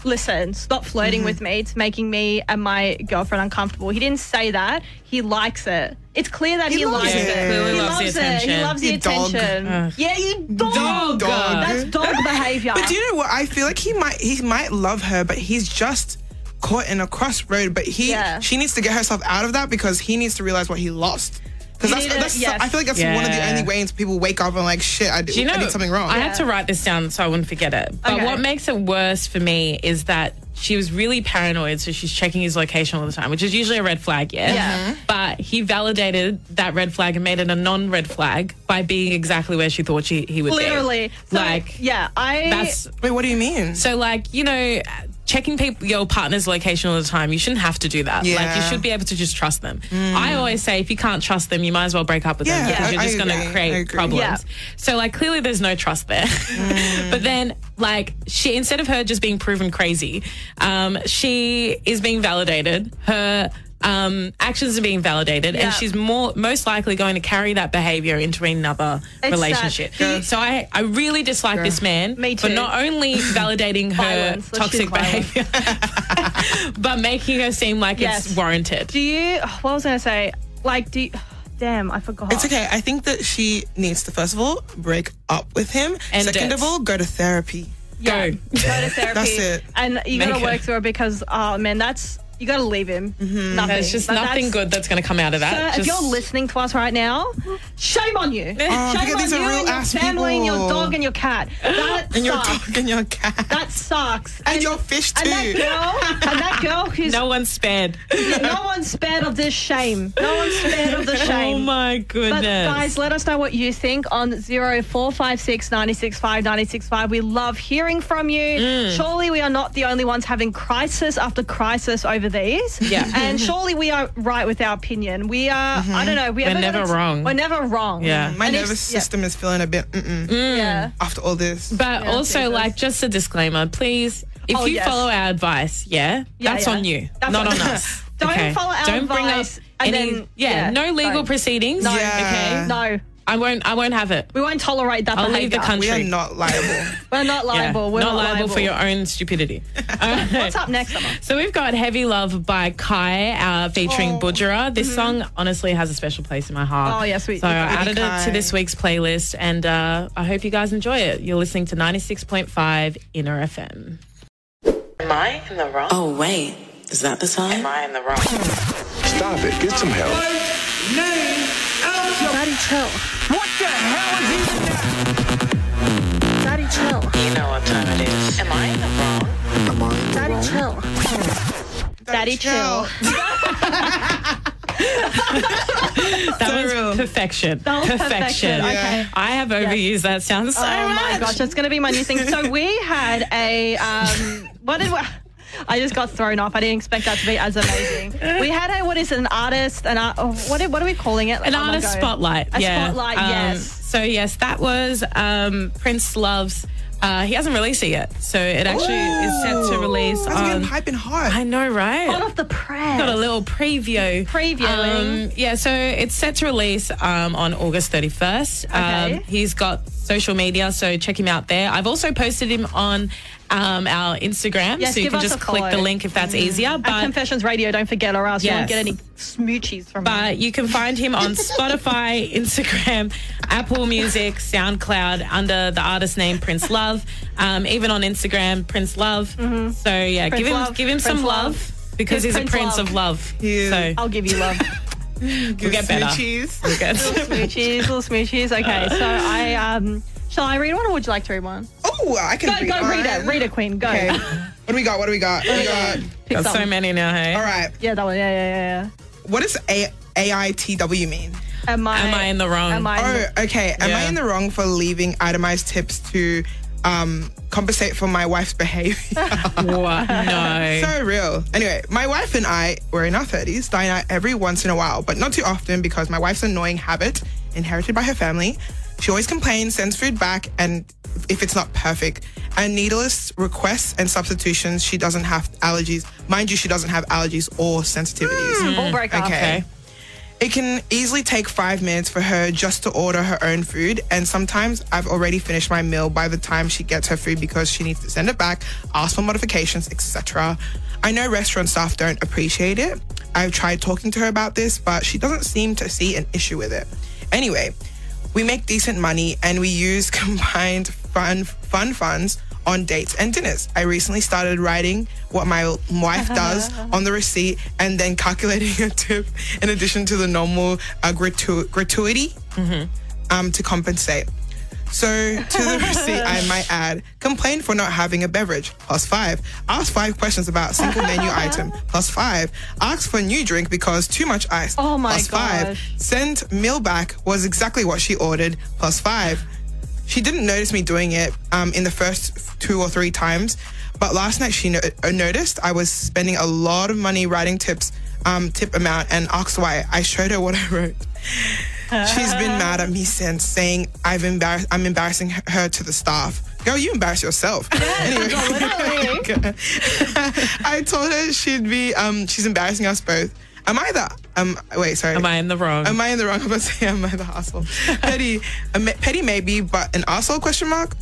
[SPEAKER 5] listen, stop flirting
[SPEAKER 6] Mm-hmm.
[SPEAKER 5] with me. It's making me and my girlfriend uncomfortable. He didn't say that. He likes it. It's clear that he,
[SPEAKER 6] He loves
[SPEAKER 5] likes
[SPEAKER 6] it.
[SPEAKER 5] it. He
[SPEAKER 3] loves the
[SPEAKER 5] loves it.
[SPEAKER 3] attention.
[SPEAKER 5] He loves the
[SPEAKER 6] You dog.
[SPEAKER 5] attention.
[SPEAKER 3] Ugh.
[SPEAKER 5] Yeah, you dog.
[SPEAKER 6] Dog.
[SPEAKER 5] That's dog behavior.
[SPEAKER 6] But do you know what? I feel like he might he might love her, but he's just caught in a crossroad. But he
[SPEAKER 5] Yeah.
[SPEAKER 6] she needs to get herself out of that because he needs to realize what he lost. Because that's, that's
[SPEAKER 5] yes.
[SPEAKER 6] I feel like that's one of the only ways people wake up and like shit. I
[SPEAKER 3] Do you know,
[SPEAKER 6] I did something wrong.
[SPEAKER 3] I had to write this down so I wouldn't forget it. But
[SPEAKER 5] Okay.
[SPEAKER 3] what makes it worse for me is that she was really paranoid, so she's checking his location all the time, which is usually a red flag, yeah?
[SPEAKER 5] Yeah. Mm-hmm.
[SPEAKER 3] But he validated that red flag and made it a non red flag by being exactly where she thought she, he would
[SPEAKER 5] Literally.
[SPEAKER 3] be.
[SPEAKER 5] So,
[SPEAKER 3] like,
[SPEAKER 5] yeah, I.
[SPEAKER 3] that's.
[SPEAKER 6] Wait, what do you mean?
[SPEAKER 3] So, like, you know, checking people, your partner's location all the time, you shouldn't have to do that. Like, you should be able to just trust them. I always say if you can't trust them, you might as well break up with them because
[SPEAKER 6] I-
[SPEAKER 3] you're just going to create problems.
[SPEAKER 5] Yeah.
[SPEAKER 3] So, like, clearly there's no trust there. but then, like, she, instead of her just being proven crazy, um, she is being validated. Her. Um, actions are being validated,
[SPEAKER 5] Yeah.
[SPEAKER 3] and she's more most likely going to carry that behavior into another
[SPEAKER 5] sad.
[SPEAKER 3] relationship.
[SPEAKER 5] He-
[SPEAKER 3] So I, I really dislike this man
[SPEAKER 5] Me too.
[SPEAKER 3] for not only validating her
[SPEAKER 5] Violence.
[SPEAKER 3] Toxic behavior, but making her seem like
[SPEAKER 5] Yes.
[SPEAKER 3] it's warranted.
[SPEAKER 5] Do you. What I was I going to say? Like, do you. Damn, I forgot.
[SPEAKER 6] It's okay. I think that she needs to first of all break up with him.
[SPEAKER 3] End
[SPEAKER 6] Second
[SPEAKER 3] it.
[SPEAKER 6] of all, go to therapy.
[SPEAKER 5] Yeah,
[SPEAKER 3] Go.
[SPEAKER 5] Go to therapy.
[SPEAKER 6] That's it.
[SPEAKER 5] And you gotta work
[SPEAKER 3] it.
[SPEAKER 5] through it because, oh, man, that's. You got to leave him. Nothing.
[SPEAKER 3] There's just
[SPEAKER 5] But
[SPEAKER 3] nothing
[SPEAKER 5] that's-
[SPEAKER 3] good that's going to come out of that.
[SPEAKER 5] Sir, if
[SPEAKER 3] Just-
[SPEAKER 5] you're listening to us right now, shame on you.
[SPEAKER 6] Oh,
[SPEAKER 5] shame
[SPEAKER 6] because
[SPEAKER 5] on
[SPEAKER 6] these
[SPEAKER 5] you
[SPEAKER 6] are real
[SPEAKER 5] and your
[SPEAKER 6] ass
[SPEAKER 5] family and your
[SPEAKER 6] people.
[SPEAKER 5] dog and your cat. That
[SPEAKER 6] And your
[SPEAKER 5] sucks.
[SPEAKER 6] dog and your cat.
[SPEAKER 5] That sucks.
[SPEAKER 6] and your fish too.
[SPEAKER 5] And that girl, and that girl who's
[SPEAKER 3] no one's spared.
[SPEAKER 5] No one's spared of this shame. No one's spared of the shame.
[SPEAKER 3] Oh my goodness.
[SPEAKER 5] But guys, let us know what you think on 0456 965 965. We love hearing from you.
[SPEAKER 3] Mm.
[SPEAKER 5] Surely we are not the only ones having crisis after crisis over these.
[SPEAKER 3] Yeah.
[SPEAKER 5] And surely we are right with our opinion. We are, mm-hmm. I don't know. We
[SPEAKER 3] We're never
[SPEAKER 5] got
[SPEAKER 3] wrong.
[SPEAKER 5] We're never wrong.
[SPEAKER 3] Yeah. Mm-hmm.
[SPEAKER 6] My
[SPEAKER 5] And
[SPEAKER 6] nervous
[SPEAKER 5] it's- yeah.
[SPEAKER 6] system is feeling a bit mm-mm mm.
[SPEAKER 5] Yeah.
[SPEAKER 6] after all this.
[SPEAKER 3] but
[SPEAKER 5] Yeah,
[SPEAKER 3] also, like, just a disclaimer, please. If
[SPEAKER 5] Oh,
[SPEAKER 3] you
[SPEAKER 5] yes.
[SPEAKER 3] follow our advice, yeah,
[SPEAKER 5] Yeah,
[SPEAKER 3] that's
[SPEAKER 5] yeah.
[SPEAKER 3] on you,
[SPEAKER 5] That's
[SPEAKER 3] not
[SPEAKER 5] on-
[SPEAKER 3] on us.
[SPEAKER 5] Don't
[SPEAKER 3] okay?
[SPEAKER 5] follow our
[SPEAKER 3] Don't bring up
[SPEAKER 5] and
[SPEAKER 3] any.
[SPEAKER 5] then-
[SPEAKER 3] yeah,
[SPEAKER 5] yeah,
[SPEAKER 3] no legal
[SPEAKER 5] don't.
[SPEAKER 3] proceedings.
[SPEAKER 5] No.
[SPEAKER 3] Okay.
[SPEAKER 5] No.
[SPEAKER 3] I won't. I won't have it.
[SPEAKER 5] We won't tolerate that
[SPEAKER 3] I'll
[SPEAKER 5] behavior.
[SPEAKER 3] leave the country.
[SPEAKER 6] we are not liable.
[SPEAKER 5] We're not
[SPEAKER 3] Yeah,
[SPEAKER 5] liable. We're
[SPEAKER 3] not,
[SPEAKER 5] not,
[SPEAKER 3] liable, for your own stupidity.
[SPEAKER 5] What's up next, Amma?
[SPEAKER 3] So we've got Heavy Love by Kai uh, featuring
[SPEAKER 6] Oh.
[SPEAKER 3] Budjerah. This song honestly has a special place in my heart.
[SPEAKER 5] Oh, yes, we-
[SPEAKER 3] So I
[SPEAKER 5] Baby
[SPEAKER 3] added it to this week's playlist and uh, I hope you guys enjoy it. You're listening to 96.5 Inner FM.
[SPEAKER 7] Am I in the wrong? Oh, wait. Is that the time? Am I in the wrong?
[SPEAKER 2] Stop it. Get some help.
[SPEAKER 8] Name out.
[SPEAKER 5] Daddy, chill.
[SPEAKER 8] What the hell is even that?
[SPEAKER 5] Daddy, chill.
[SPEAKER 7] You know what time it is. Am I in the wrong?
[SPEAKER 5] Daddy, chill. Daddy, chill.
[SPEAKER 3] That was
[SPEAKER 6] real.
[SPEAKER 3] perfection.
[SPEAKER 5] That was
[SPEAKER 3] perfection.
[SPEAKER 5] perfection, okay.
[SPEAKER 3] I have overused that sound so
[SPEAKER 5] Oh my gosh, that's going to be my new thing. So we had a um, what did we? I just got thrown off. I didn't expect that to be as amazing. We had a what is it, an artist? An art, oh, what? are- What are we calling it?
[SPEAKER 3] An
[SPEAKER 5] Oh my
[SPEAKER 3] artist spotlight.
[SPEAKER 5] A
[SPEAKER 3] yeah.
[SPEAKER 5] spotlight.
[SPEAKER 3] Um,
[SPEAKER 5] yes.
[SPEAKER 3] So yes, that was um, Prince Love's. Uh, he hasn't released it yet, so it actually is set to release
[SPEAKER 6] That's getting
[SPEAKER 3] on.
[SPEAKER 6] hyping hard.
[SPEAKER 3] I know, right?
[SPEAKER 5] Hot off the press.
[SPEAKER 3] Got a little preview.
[SPEAKER 5] Previewing.
[SPEAKER 3] Um, yeah, so it's set to release um, on August 31st.
[SPEAKER 5] Okay.
[SPEAKER 3] Um, he's got social media, so check him out there. I've also posted him on um, our Instagram,
[SPEAKER 5] Yes,
[SPEAKER 3] so you
[SPEAKER 5] give
[SPEAKER 3] can
[SPEAKER 5] us
[SPEAKER 3] just
[SPEAKER 5] a
[SPEAKER 3] click the link if that's easier.
[SPEAKER 5] At
[SPEAKER 3] But
[SPEAKER 5] Confessions Radio, don't forget, or else you won't get any smoochies from me.
[SPEAKER 3] but you can find him on Spotify, Instagram, Apple Music, SoundCloud under the artist name Prince Love. Um, even on Instagram, Prince Love. So yeah,
[SPEAKER 5] Mm-hmm. Prince
[SPEAKER 3] give him
[SPEAKER 5] Love,
[SPEAKER 3] give him some love,
[SPEAKER 5] Love.
[SPEAKER 3] because
[SPEAKER 5] Give
[SPEAKER 3] he's
[SPEAKER 5] Prince
[SPEAKER 3] a prince
[SPEAKER 5] love.
[SPEAKER 3] of love.
[SPEAKER 6] Yeah.
[SPEAKER 3] So
[SPEAKER 5] I'll give you love.
[SPEAKER 3] we'll get better.
[SPEAKER 6] Cheese.
[SPEAKER 3] We'll get-
[SPEAKER 5] smoochies, little smoochies. Okay, so I um, shall I read one or would you like to read one?
[SPEAKER 6] Oh, I can
[SPEAKER 5] Go,
[SPEAKER 6] read
[SPEAKER 5] go, read it, read it, Queen. Go.
[SPEAKER 6] Okay. What do we got? What do we got? What do we got?
[SPEAKER 5] Pick
[SPEAKER 3] Got so many now, hey?
[SPEAKER 6] All right.
[SPEAKER 5] Yeah, that one. Yeah, yeah, yeah.
[SPEAKER 6] What does A- AITW mean?
[SPEAKER 5] Am I?
[SPEAKER 3] Am I in the wrong?
[SPEAKER 5] Am I? in
[SPEAKER 6] Oh, okay. Am I in the wrong for leaving itemized tips to um, compensate for my wife's behavior?
[SPEAKER 3] What? No.
[SPEAKER 6] so real. Anyway, my wife and I, we're in our 30s, dine out every once in a while, but not too often because my wife's annoying habit, inherited by her family, she always complains, sends food back, and if it's not perfect, and needless requests and substitutions, she doesn't have allergies. Mind you, she doesn't have allergies or sensitivities.
[SPEAKER 5] Hmm. Breaker.
[SPEAKER 6] Okay.
[SPEAKER 3] okay.
[SPEAKER 6] It can easily take five minutes for her just to order her own food, and sometimes I've already finished my meal by the time she gets her food because she needs to send it back, ask for modifications, etc. I know restaurant staff don't appreciate it. I've tried talking to her about this, but she doesn't seem to see an issue with it. Anyway, we make decent money and we use combined fun fun funds on dates and dinners. I recently started writing what my wife does on the receipt and then calculating a tip in addition to the normal uh, gratu- gratuity um, to compensate. So to the receipt, I might add, complain for not having a beverage, plus five. Ask five questions about single menu item, plus five. Ask for a new drink because too much ice,
[SPEAKER 5] Oh my
[SPEAKER 6] plus five.
[SPEAKER 5] gosh.
[SPEAKER 6] Send meal back was exactly what she ordered, plus five. She didn't notice me doing it um, in the first two or three times, but last night she no- uh, noticed I was spending a lot of money writing tips, um, tip amount, and asked why. I showed her what I wrote. She's been mad at me since, saying I've embarrassed. I'm embarrassing her to the staff. Girl, you embarrass yourself. anyway, I told her she'd be. Um, she's embarrassing us both. Am I the? Um, wait, sorry.
[SPEAKER 3] Am I in the wrong?
[SPEAKER 6] Am I in the wrong? I'm about to say, am I the asshole? petty, a petty maybe, but an asshole? Question mark.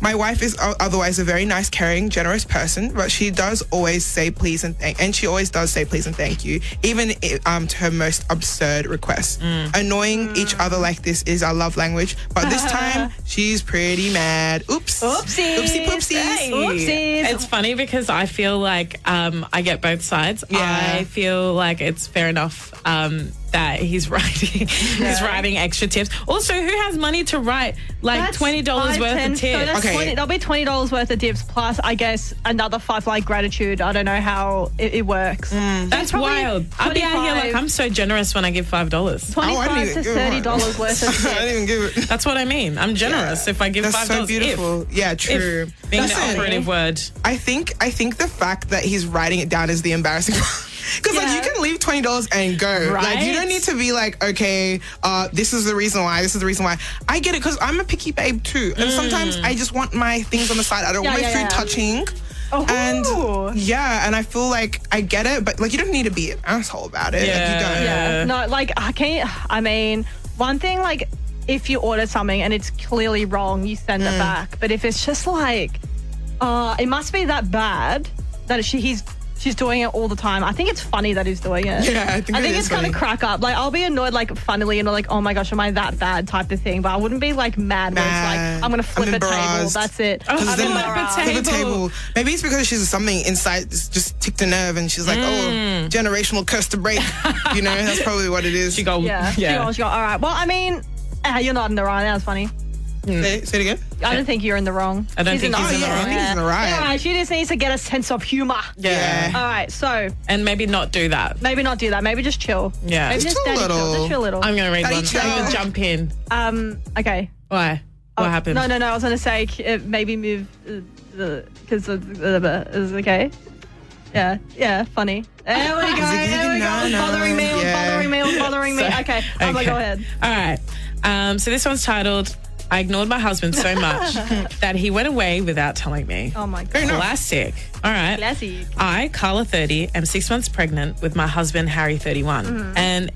[SPEAKER 6] My wife is otherwise a very nice, caring, generous person, but she does always say please and thank, and she always does say please and thank you, even um, to her most absurd requests. Annoying each other like this is our love language, but this time she's pretty mad. Oops.
[SPEAKER 5] Oopsie.
[SPEAKER 6] Oopsie poopsies.
[SPEAKER 5] Hey. Oopsies.
[SPEAKER 3] It's funny because I feel like um, I get both sides.
[SPEAKER 6] Yeah.
[SPEAKER 3] I feel like it's fair enough um, that he's writing he's writing extra tips. Also, who has money to write like
[SPEAKER 5] That's
[SPEAKER 3] twenty dollars worth
[SPEAKER 5] 10,
[SPEAKER 3] of
[SPEAKER 5] So
[SPEAKER 3] tips?
[SPEAKER 5] that's
[SPEAKER 6] Okay.
[SPEAKER 5] 20, that'll be twenty dollars worth of tips plus, I guess, another five like gratitude. I don't know how it, it works.
[SPEAKER 3] Mm.
[SPEAKER 5] That's
[SPEAKER 3] wild. I'll be out here like I'm so generous when I give five dollars.
[SPEAKER 6] Oh, I
[SPEAKER 5] Twenty-five
[SPEAKER 6] didn't
[SPEAKER 5] to
[SPEAKER 6] even give
[SPEAKER 5] thirty
[SPEAKER 6] one.
[SPEAKER 5] dollars worth of
[SPEAKER 6] I
[SPEAKER 5] tips.
[SPEAKER 6] didn't even give it.
[SPEAKER 3] That's what I mean. I'm generous if I give
[SPEAKER 6] That's
[SPEAKER 3] five
[SPEAKER 6] so
[SPEAKER 3] dollars.
[SPEAKER 6] beautiful. yeah, true.
[SPEAKER 3] If, being
[SPEAKER 6] Listen,
[SPEAKER 3] the operative word.
[SPEAKER 6] I think I think the fact that he's writing it down is the embarrassing part. Because like you can leave twenty dollars and go. Like you don't need to be like, okay, uh, this is the reason why. This is the reason why. I get it because I'm a picky babe too, and sometimes I just want my things on the side. I don't
[SPEAKER 5] Yeah,
[SPEAKER 6] want my
[SPEAKER 5] yeah,
[SPEAKER 6] food
[SPEAKER 5] yeah.
[SPEAKER 6] touching.
[SPEAKER 5] Oh.
[SPEAKER 6] And yeah, and I feel like I get it, but like you don't need to be an asshole about it. Like,
[SPEAKER 3] Yeah.
[SPEAKER 6] you don't.
[SPEAKER 5] Yeah. No, like I can't. I mean, one thing like if you order something and it's clearly wrong, you send
[SPEAKER 6] Mm.
[SPEAKER 5] it back. But if it's just like, uh, it must be that bad that she he's. She's doing it all the time. I think it's funny that he's doing it.
[SPEAKER 6] Yeah, I think
[SPEAKER 5] I think
[SPEAKER 6] is
[SPEAKER 5] it's gonna
[SPEAKER 6] funny.
[SPEAKER 5] crack up. Like I'll be annoyed, like funnily, and like, oh my gosh, am I that bad type of thing? But I wouldn't be like mad, where it's
[SPEAKER 6] Mad.
[SPEAKER 5] like I'm gonna flip
[SPEAKER 6] I'm
[SPEAKER 5] a table. That's it.
[SPEAKER 3] Oh,
[SPEAKER 5] I'm
[SPEAKER 6] Because then
[SPEAKER 3] flip a table.
[SPEAKER 6] flip a table. Maybe it's because she's something inside just ticked a nerve, and she's like,
[SPEAKER 3] Mm.
[SPEAKER 6] "Oh, generational curse to break." you know, that's probably what it is.
[SPEAKER 3] She go,
[SPEAKER 5] Yeah.
[SPEAKER 3] yeah.
[SPEAKER 5] She goes, she goes, all right. Well, I mean, uh, you're not in the wrong. That was funny.
[SPEAKER 6] Say, say it again.
[SPEAKER 5] I don't think you're in the wrong.
[SPEAKER 3] I don't think
[SPEAKER 6] Oh
[SPEAKER 3] he's in the
[SPEAKER 6] yeah,
[SPEAKER 3] wrong.
[SPEAKER 6] he's in the right.
[SPEAKER 5] Yeah, she just needs to get a sense of humor.
[SPEAKER 3] Yeah.
[SPEAKER 5] All right, so
[SPEAKER 3] And maybe not do that.
[SPEAKER 5] maybe not do that. Maybe just chill.
[SPEAKER 3] Yeah.
[SPEAKER 5] Maybe
[SPEAKER 6] Just
[SPEAKER 5] just,
[SPEAKER 6] chill a
[SPEAKER 5] daddy chill. Just chill a little.
[SPEAKER 3] I'm going to read
[SPEAKER 6] Daddy
[SPEAKER 3] one.
[SPEAKER 6] chill.
[SPEAKER 3] I'm going to jump in.
[SPEAKER 5] um. Okay.
[SPEAKER 3] Why? What
[SPEAKER 5] Oh,
[SPEAKER 3] happened?
[SPEAKER 5] No, no, no. I was gonna say c- uh, maybe move uh, the because the. is okay. Yeah, yeah, funny. There we go. There we
[SPEAKER 6] good?
[SPEAKER 5] go.
[SPEAKER 6] No, no,
[SPEAKER 5] bothering me.
[SPEAKER 6] Yeah.
[SPEAKER 5] bothering me. Bothering me.
[SPEAKER 3] So-
[SPEAKER 5] Okay. I'm gonna go ahead.
[SPEAKER 3] All right. Um, so this one's titled I ignored my husband so much that he went away without telling me.
[SPEAKER 5] Oh my god.
[SPEAKER 3] Classic. All right.
[SPEAKER 5] Classic.
[SPEAKER 3] I, Carla 30, am six months pregnant with my husband, Harry 31,
[SPEAKER 5] Mm-hmm.
[SPEAKER 3] and,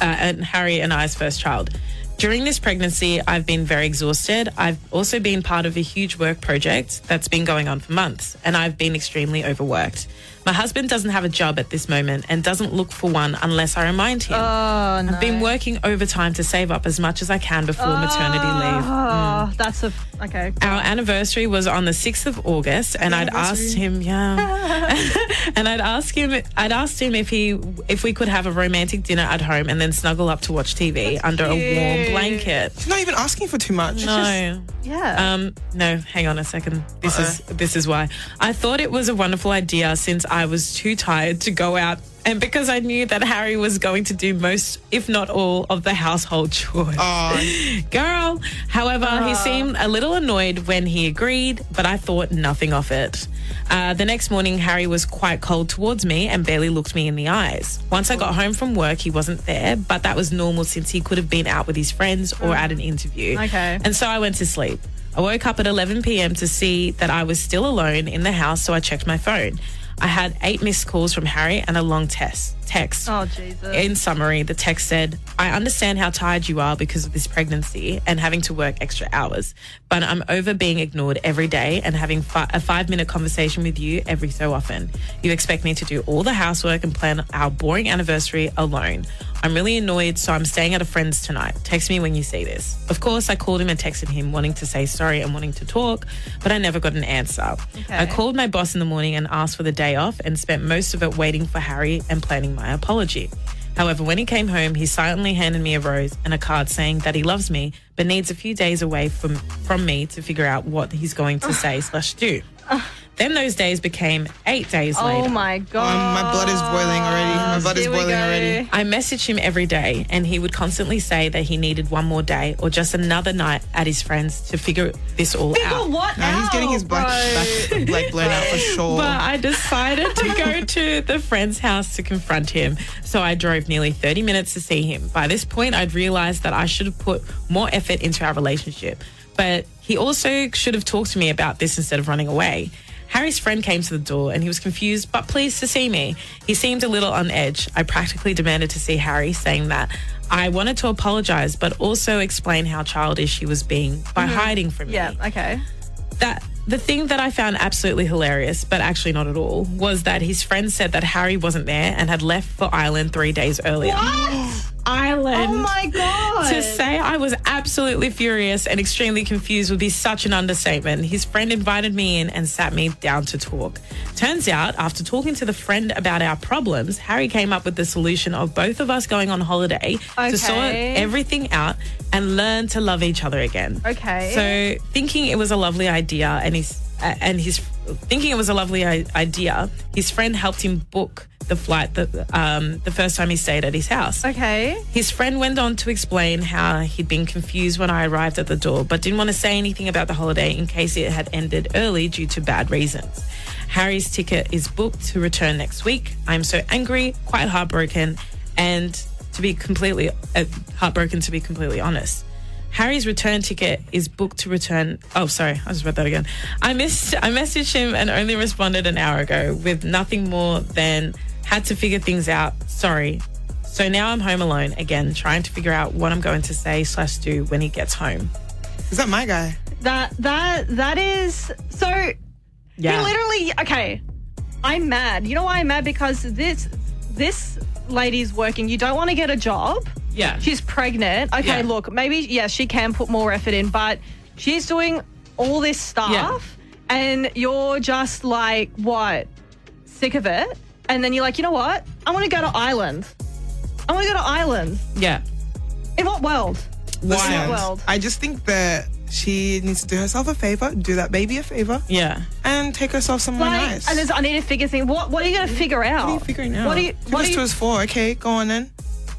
[SPEAKER 3] uh, and Harry and I's first child. During this pregnancy, I've been very exhausted. I've also been part of a huge work project that's been going on for months, and I've been extremely overworked. My husband doesn't have a job at this moment and doesn't look for one unless I remind him.
[SPEAKER 5] Oh no.
[SPEAKER 3] I've been working overtime to save up as much as I can before maternity leave.
[SPEAKER 5] Oh, that's a okay.
[SPEAKER 3] Our anniversary was on the 6th of August and I'd asked him, yeah. and I'd asked him I'd asked him if he if we could have a romantic dinner at home and then snuggle up to watch TV under a warm
[SPEAKER 5] cute.
[SPEAKER 3] blanket.
[SPEAKER 6] She's not even asking for too much.
[SPEAKER 3] No.
[SPEAKER 5] Yeah.
[SPEAKER 3] Um, no, hang on a second. This is this is why. I thought it was a wonderful idea since I was too tired to go out and because I knew that Harry was going to do most, if not all, of the household chores. Girl. However, he seemed a little annoyed when he agreed, but I thought nothing of it. Uh, the next morning, Harry was quite cold towards me and barely looked me in the eyes. Once I got home from work, he wasn't there, but that was normal since he could have been out with his friends or at an interview.
[SPEAKER 5] Okay.
[SPEAKER 3] And so I went to sleep. I woke up at 11 p.m. to see that I was still alone in the house, so I checked my phone. I had eight missed calls from Harry and a long test, text.
[SPEAKER 5] Oh, Jesus.
[SPEAKER 3] In summary, the text said, I understand how tired you are because of this pregnancy and having to work extra hours, but I'm over being ignored every day and having fi- a five minute conversation with you every so often. You expect me to do all the housework and plan our boring anniversary alone. I'm really annoyed, so I'm staying at a friend's tonight. Text me when you see this. Of course, I called him and texted him, wanting to say sorry and wanting to talk, but I never got an answer. I called my boss in the morning and asked for the day off and spent most of it waiting for Harry and planning my apology. However, when he came home, he silently handed me a rose and a card saying that he loves me, but needs a few days away from, from me to figure out what he's going to ah. say slash do. Then those days became eight days later.
[SPEAKER 5] Oh my god.
[SPEAKER 6] Um, my blood is boiling already. My blood is boiling already.
[SPEAKER 3] I messaged him every day, and he would constantly say that he needed one more day or just another night at his friends to figure this all
[SPEAKER 5] Figure
[SPEAKER 3] out.
[SPEAKER 5] what
[SPEAKER 6] Nah, he's getting his
[SPEAKER 5] out,
[SPEAKER 6] black,
[SPEAKER 5] bro?
[SPEAKER 6] black blown out for sure.
[SPEAKER 3] But I decided to go to the friend's house to confront him. So I drove nearly 30 minutes to see him. By this point, I'd realized that I should have put more effort into our relationship. But he also should have talked to me about this instead of running away. Harry's friend came to the door and he was confused but pleased to see me. He seemed a little on edge. I practically demanded to see Harry, saying that I wanted to apologize but also explain how childish he was being by mm-hmm. hiding from me
[SPEAKER 5] Yeah, okay.
[SPEAKER 3] that the thing that I found absolutely hilarious, but actually not at all, was that his friend said that Harry wasn't there and had left for Ireland three days earlier. Ireland.
[SPEAKER 5] Oh my god.
[SPEAKER 3] To say I was absolutely furious and extremely confused would be such an understatement. His friend invited me in and sat me down to talk. Turns out, after talking to the friend about our problems, Harry came up with the solution of both of us going on holiday to sort everything out and learn to love each other again.
[SPEAKER 5] Okay.
[SPEAKER 3] So, thinking it was a lovely idea, and uh, and he's thinking it was a lovely idea, his friend helped him book the flight the um, the first time he stayed at his house.
[SPEAKER 5] okay.
[SPEAKER 3] His friend went on to explain how he'd been confused when I arrived at the door, but didn't want to say anything about the holiday in case it had ended early due to bad reasons. Harry's ticket is booked to return next week. I'm so angry, quite heartbroken, and to be completely uh, heartbroken, to be completely honest. Harry's return ticket is booked to return. Oh, sorry, I just read that again. I missed. I messaged him and only responded an hour ago with nothing more than had to figure things out. Sorry. So now I'm home alone again, trying to figure out what I'm going to say slash do when he gets home.
[SPEAKER 6] Is that my guy?
[SPEAKER 5] That that that is so
[SPEAKER 3] Yeah.
[SPEAKER 5] He literally okay. I'm mad. You know why I'm mad? Because this this lady's working. You don't want to get a job.
[SPEAKER 3] Yeah.
[SPEAKER 5] She's pregnant. Okay,
[SPEAKER 3] Yeah.
[SPEAKER 5] look, maybe yes, she can put more effort in, but she's doing all this stuff
[SPEAKER 3] Yeah.
[SPEAKER 5] and you're just like, what? Sick of it? And then you're like, you know what? I want to go to Ireland. I want to go to Ireland.
[SPEAKER 3] yeah.
[SPEAKER 5] In what world?
[SPEAKER 6] Listen,
[SPEAKER 5] Wild. world.
[SPEAKER 6] I just think that she needs to do herself a favor, do that baby a favor,
[SPEAKER 3] Yeah.
[SPEAKER 6] and take herself somewhere
[SPEAKER 5] Like,
[SPEAKER 6] nice.
[SPEAKER 5] and there's, I need to figure things. What What are you going to figure out?
[SPEAKER 6] what are you figuring out?
[SPEAKER 5] What are you
[SPEAKER 6] Two
[SPEAKER 5] What
[SPEAKER 6] plus
[SPEAKER 5] are
[SPEAKER 6] two
[SPEAKER 5] you,
[SPEAKER 6] is four. Okay, go on then.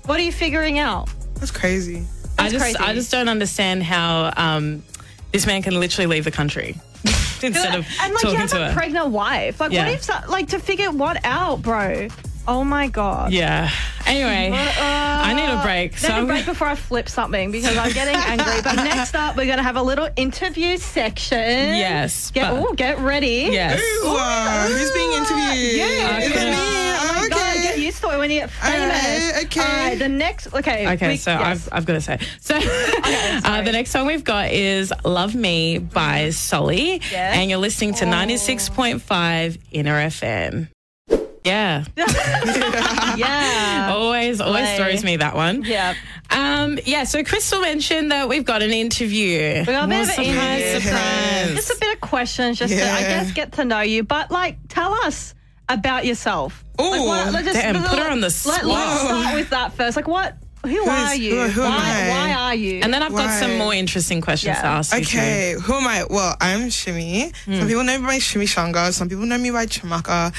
[SPEAKER 5] What are you figuring out?
[SPEAKER 6] That's crazy.
[SPEAKER 3] I just
[SPEAKER 5] crazy.
[SPEAKER 3] I just don't understand how um, this man can literally leave the country instead of
[SPEAKER 5] and like you have
[SPEAKER 3] to
[SPEAKER 5] a
[SPEAKER 3] her.
[SPEAKER 5] pregnant wife. Like
[SPEAKER 3] Yeah.
[SPEAKER 5] what if like to figure what out, bro? Oh my god.
[SPEAKER 3] yeah. Anyway, I need a break. So
[SPEAKER 5] Let me
[SPEAKER 3] I'm
[SPEAKER 5] break before I flip something because I'm getting angry. But next up, we're gonna have a little interview section.
[SPEAKER 3] Yes,
[SPEAKER 5] Get
[SPEAKER 3] but-
[SPEAKER 5] oh, get ready.
[SPEAKER 3] yes.
[SPEAKER 6] Ooh, uh, who's being interviewed?
[SPEAKER 5] Yeah.
[SPEAKER 6] Is it
[SPEAKER 3] Okay.
[SPEAKER 6] me?
[SPEAKER 5] My God, get used to it when you get famous.
[SPEAKER 6] Alright, okay.
[SPEAKER 5] All right, the next. Okay.
[SPEAKER 3] Okay,
[SPEAKER 5] we-
[SPEAKER 3] so
[SPEAKER 5] yes.
[SPEAKER 3] I've, I've got to say. So uh, the next song we've got is Love Me by Solly.
[SPEAKER 5] Yes.
[SPEAKER 3] And you're listening to 96.5 Inner FM. Yeah.
[SPEAKER 5] yeah.
[SPEAKER 3] always, always
[SPEAKER 5] Slay.
[SPEAKER 3] throws me that one.
[SPEAKER 5] Yeah.
[SPEAKER 3] Um, yeah, so Crystal mentioned that we've got an interview.
[SPEAKER 5] We got a bit
[SPEAKER 3] More
[SPEAKER 5] of an
[SPEAKER 3] surprise,
[SPEAKER 5] interview.
[SPEAKER 3] surprise.
[SPEAKER 5] Just a bit of questions, just to, I guess, get to know you. But like, tell us about yourself. like,
[SPEAKER 6] Ooh,
[SPEAKER 5] let's
[SPEAKER 3] damn, put her on the spot.
[SPEAKER 5] Let,
[SPEAKER 3] spot.
[SPEAKER 5] us start with that first. Like, what? Who are you?
[SPEAKER 6] who- who am
[SPEAKER 5] why?
[SPEAKER 6] I?
[SPEAKER 5] Why are you?
[SPEAKER 3] And then I've got some more interesting questions
[SPEAKER 5] Yeah.
[SPEAKER 3] to ask you.
[SPEAKER 6] Okay, who am I? Well, I'm Chimmy.
[SPEAKER 3] Hmm.
[SPEAKER 6] Some people know me by Chimmy Changa. Some people know me by Chamaka.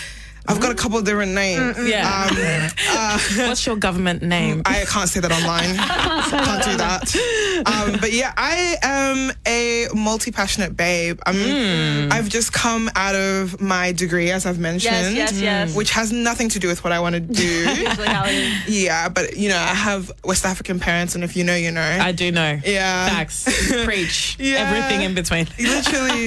[SPEAKER 6] I've got a couple of different names.
[SPEAKER 3] Yeah.
[SPEAKER 6] Um,
[SPEAKER 3] What's your government name?
[SPEAKER 6] I can't say that online. can't do that. Um, but yeah, I am a multi-passionate babe. I'm,
[SPEAKER 3] Hmm.
[SPEAKER 6] I've just come out of my degree, as I've mentioned,
[SPEAKER 5] yes, yes. yes.
[SPEAKER 6] which has nothing to do with what I want to do.
[SPEAKER 5] Usually how it is.
[SPEAKER 6] yeah, but you know, I have West African parents, and if you know, you know.
[SPEAKER 3] I do know.
[SPEAKER 6] yeah.
[SPEAKER 3] Facts. Preach.
[SPEAKER 6] Yeah.
[SPEAKER 3] Everything in between.
[SPEAKER 6] Literally.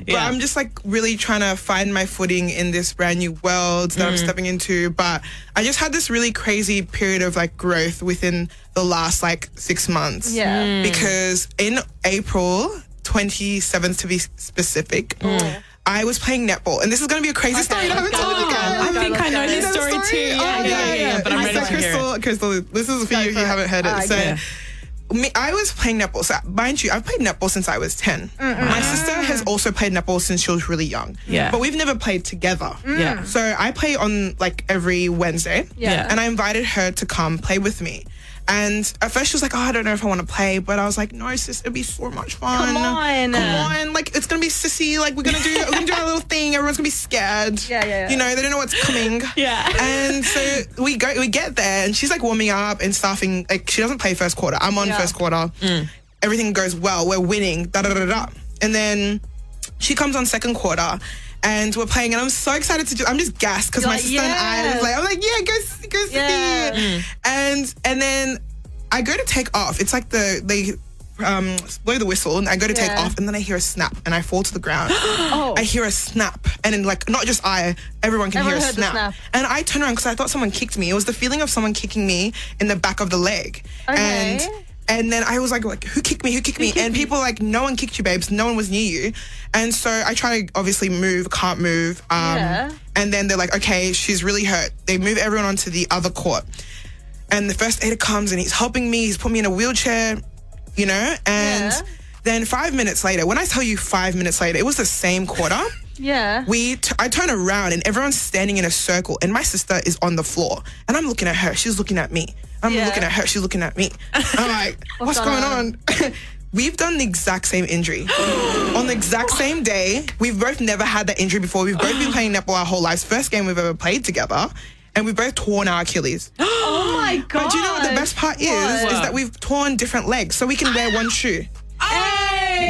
[SPEAKER 6] But
[SPEAKER 3] Yeah.
[SPEAKER 6] I'm just like really trying to find my footing in this brand new world that
[SPEAKER 3] Mm.
[SPEAKER 6] I'm stepping into. But I just had this really crazy period of like growth within the last like six months.
[SPEAKER 5] Yeah.
[SPEAKER 3] Mm.
[SPEAKER 6] Because in April 27th to be specific, I was playing netball. And this is going to be a crazy story that I haven't told you guys.
[SPEAKER 3] I think I know this
[SPEAKER 6] the
[SPEAKER 3] story,
[SPEAKER 6] story?
[SPEAKER 3] too. Yeah,
[SPEAKER 6] Oh,
[SPEAKER 3] yeah, yeah, yeah, But I'm
[SPEAKER 6] So
[SPEAKER 3] ready to hear
[SPEAKER 6] Crystal,
[SPEAKER 3] it.
[SPEAKER 6] Crystal, this is for you if you haven't heard it.
[SPEAKER 5] Alright,
[SPEAKER 6] so,
[SPEAKER 3] Yeah.
[SPEAKER 6] Me, I was playing netball. So, mind you, I've played netball since I was 10. My sister has mm. also played netball since she was really young.
[SPEAKER 3] Yeah.
[SPEAKER 6] But we've never played together. Mm.
[SPEAKER 3] Yeah.
[SPEAKER 6] So, I play on like every Wednesday.
[SPEAKER 3] Yeah.
[SPEAKER 6] And I invited her to come play with me. And at first she was like, oh, I don't know if I want to play. But I was like, no, sis, it'd be so much fun.
[SPEAKER 5] Come on.
[SPEAKER 6] Come on. Like, it's going to be sissy. Like, we're going to do, we're going to do our little thing. Everyone's going to be scared.
[SPEAKER 5] Yeah, yeah, yeah.
[SPEAKER 6] You know, they don't know what's coming.
[SPEAKER 3] Yeah.
[SPEAKER 6] And so we go, we get there, and she's like warming up and stuffing. Like she doesn't play first quarter. I'm on
[SPEAKER 5] Yeah.
[SPEAKER 6] first quarter. Mm. Everything goes well. We're winning. Da da da da. And then she comes on second quarter. And we're playing, and I'm so excited to. Just, I'm just gassed because my
[SPEAKER 5] like,
[SPEAKER 6] sister and I was like, I'm like, yeah, go, go
[SPEAKER 5] Yeah.
[SPEAKER 6] see. And and then I go to take off. It's like the they um, blow the whistle, and I go to take off, and then I hear a snap, and I fall to the ground.
[SPEAKER 5] Oh.
[SPEAKER 6] I hear a snap, and then like not just I, everyone can
[SPEAKER 5] Everyone
[SPEAKER 6] hear a snap.
[SPEAKER 5] snap.
[SPEAKER 6] And I turn around because I thought someone kicked me. It was the feeling of someone kicking me in the back of the leg.
[SPEAKER 5] Okay.
[SPEAKER 6] And and then I was like, like, who kicked me? Who kicked me? and people like, no one kicked you, babes. No one was near you. And so I try to obviously move, can't move. Um,
[SPEAKER 5] Yeah.
[SPEAKER 6] And then they're like, okay, she's really hurt. They move everyone onto the other court. And the first aider comes and he's helping me. He's put me in a wheelchair, you know? And
[SPEAKER 5] Yeah.
[SPEAKER 6] then five minutes later, when I tell you five minutes later, it was the same quarter
[SPEAKER 5] Yeah.
[SPEAKER 6] we t- I turn around and everyone's standing in a circle and my sister is on the floor and I'm looking at her she's looking at me I'm
[SPEAKER 5] Yeah.
[SPEAKER 6] looking at her she's looking at me I'm like what's,
[SPEAKER 5] going
[SPEAKER 6] going on, We've done the exact same injury on the exact same day. We've both never had that injury before. We've both been playing netball our whole lives. First game we've ever played together, and we've both torn our Achilles.
[SPEAKER 5] oh my god.
[SPEAKER 6] But do you know what the best part is?
[SPEAKER 5] What?
[SPEAKER 6] Is that we've torn different legs, so we can wear one shoe.
[SPEAKER 5] Hey!
[SPEAKER 6] Oh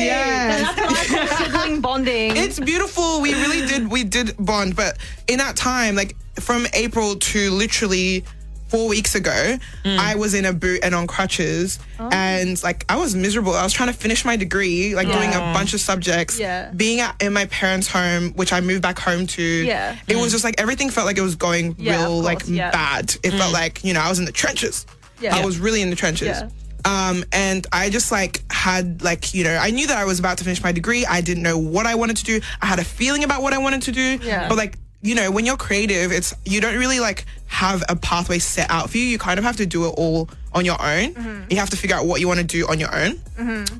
[SPEAKER 6] Yes.
[SPEAKER 5] That's what I call sibling bonding.
[SPEAKER 6] It's beautiful. We really did. We did bond, but in that time, like from April to literally four weeks ago,
[SPEAKER 5] Mm.
[SPEAKER 6] I was in a boot and on crutches,
[SPEAKER 5] Oh.
[SPEAKER 6] and like I was miserable. I was trying to finish my degree, like doing a bunch of subjects.
[SPEAKER 5] Yeah.
[SPEAKER 6] Being at, in my parents' home, which I moved back home to.
[SPEAKER 5] Yeah.
[SPEAKER 6] It was just like everything felt like it was going
[SPEAKER 5] Yeah,
[SPEAKER 6] real, like
[SPEAKER 5] yeah.
[SPEAKER 6] bad. It felt like you know I was in the trenches.
[SPEAKER 5] Yeah.
[SPEAKER 6] I was really in the trenches. Um, and I just like had like you know I knew that I was about to finish my degree. I didn't know what I wanted to do. I had a feeling about what I wanted to do.
[SPEAKER 5] Yeah.
[SPEAKER 6] But like you know when you're creative, it's you don't really like have a pathway set out for you. You kind of have to do it all on your own.
[SPEAKER 5] Mm-hmm.
[SPEAKER 6] You have to figure out what you want to do on your own.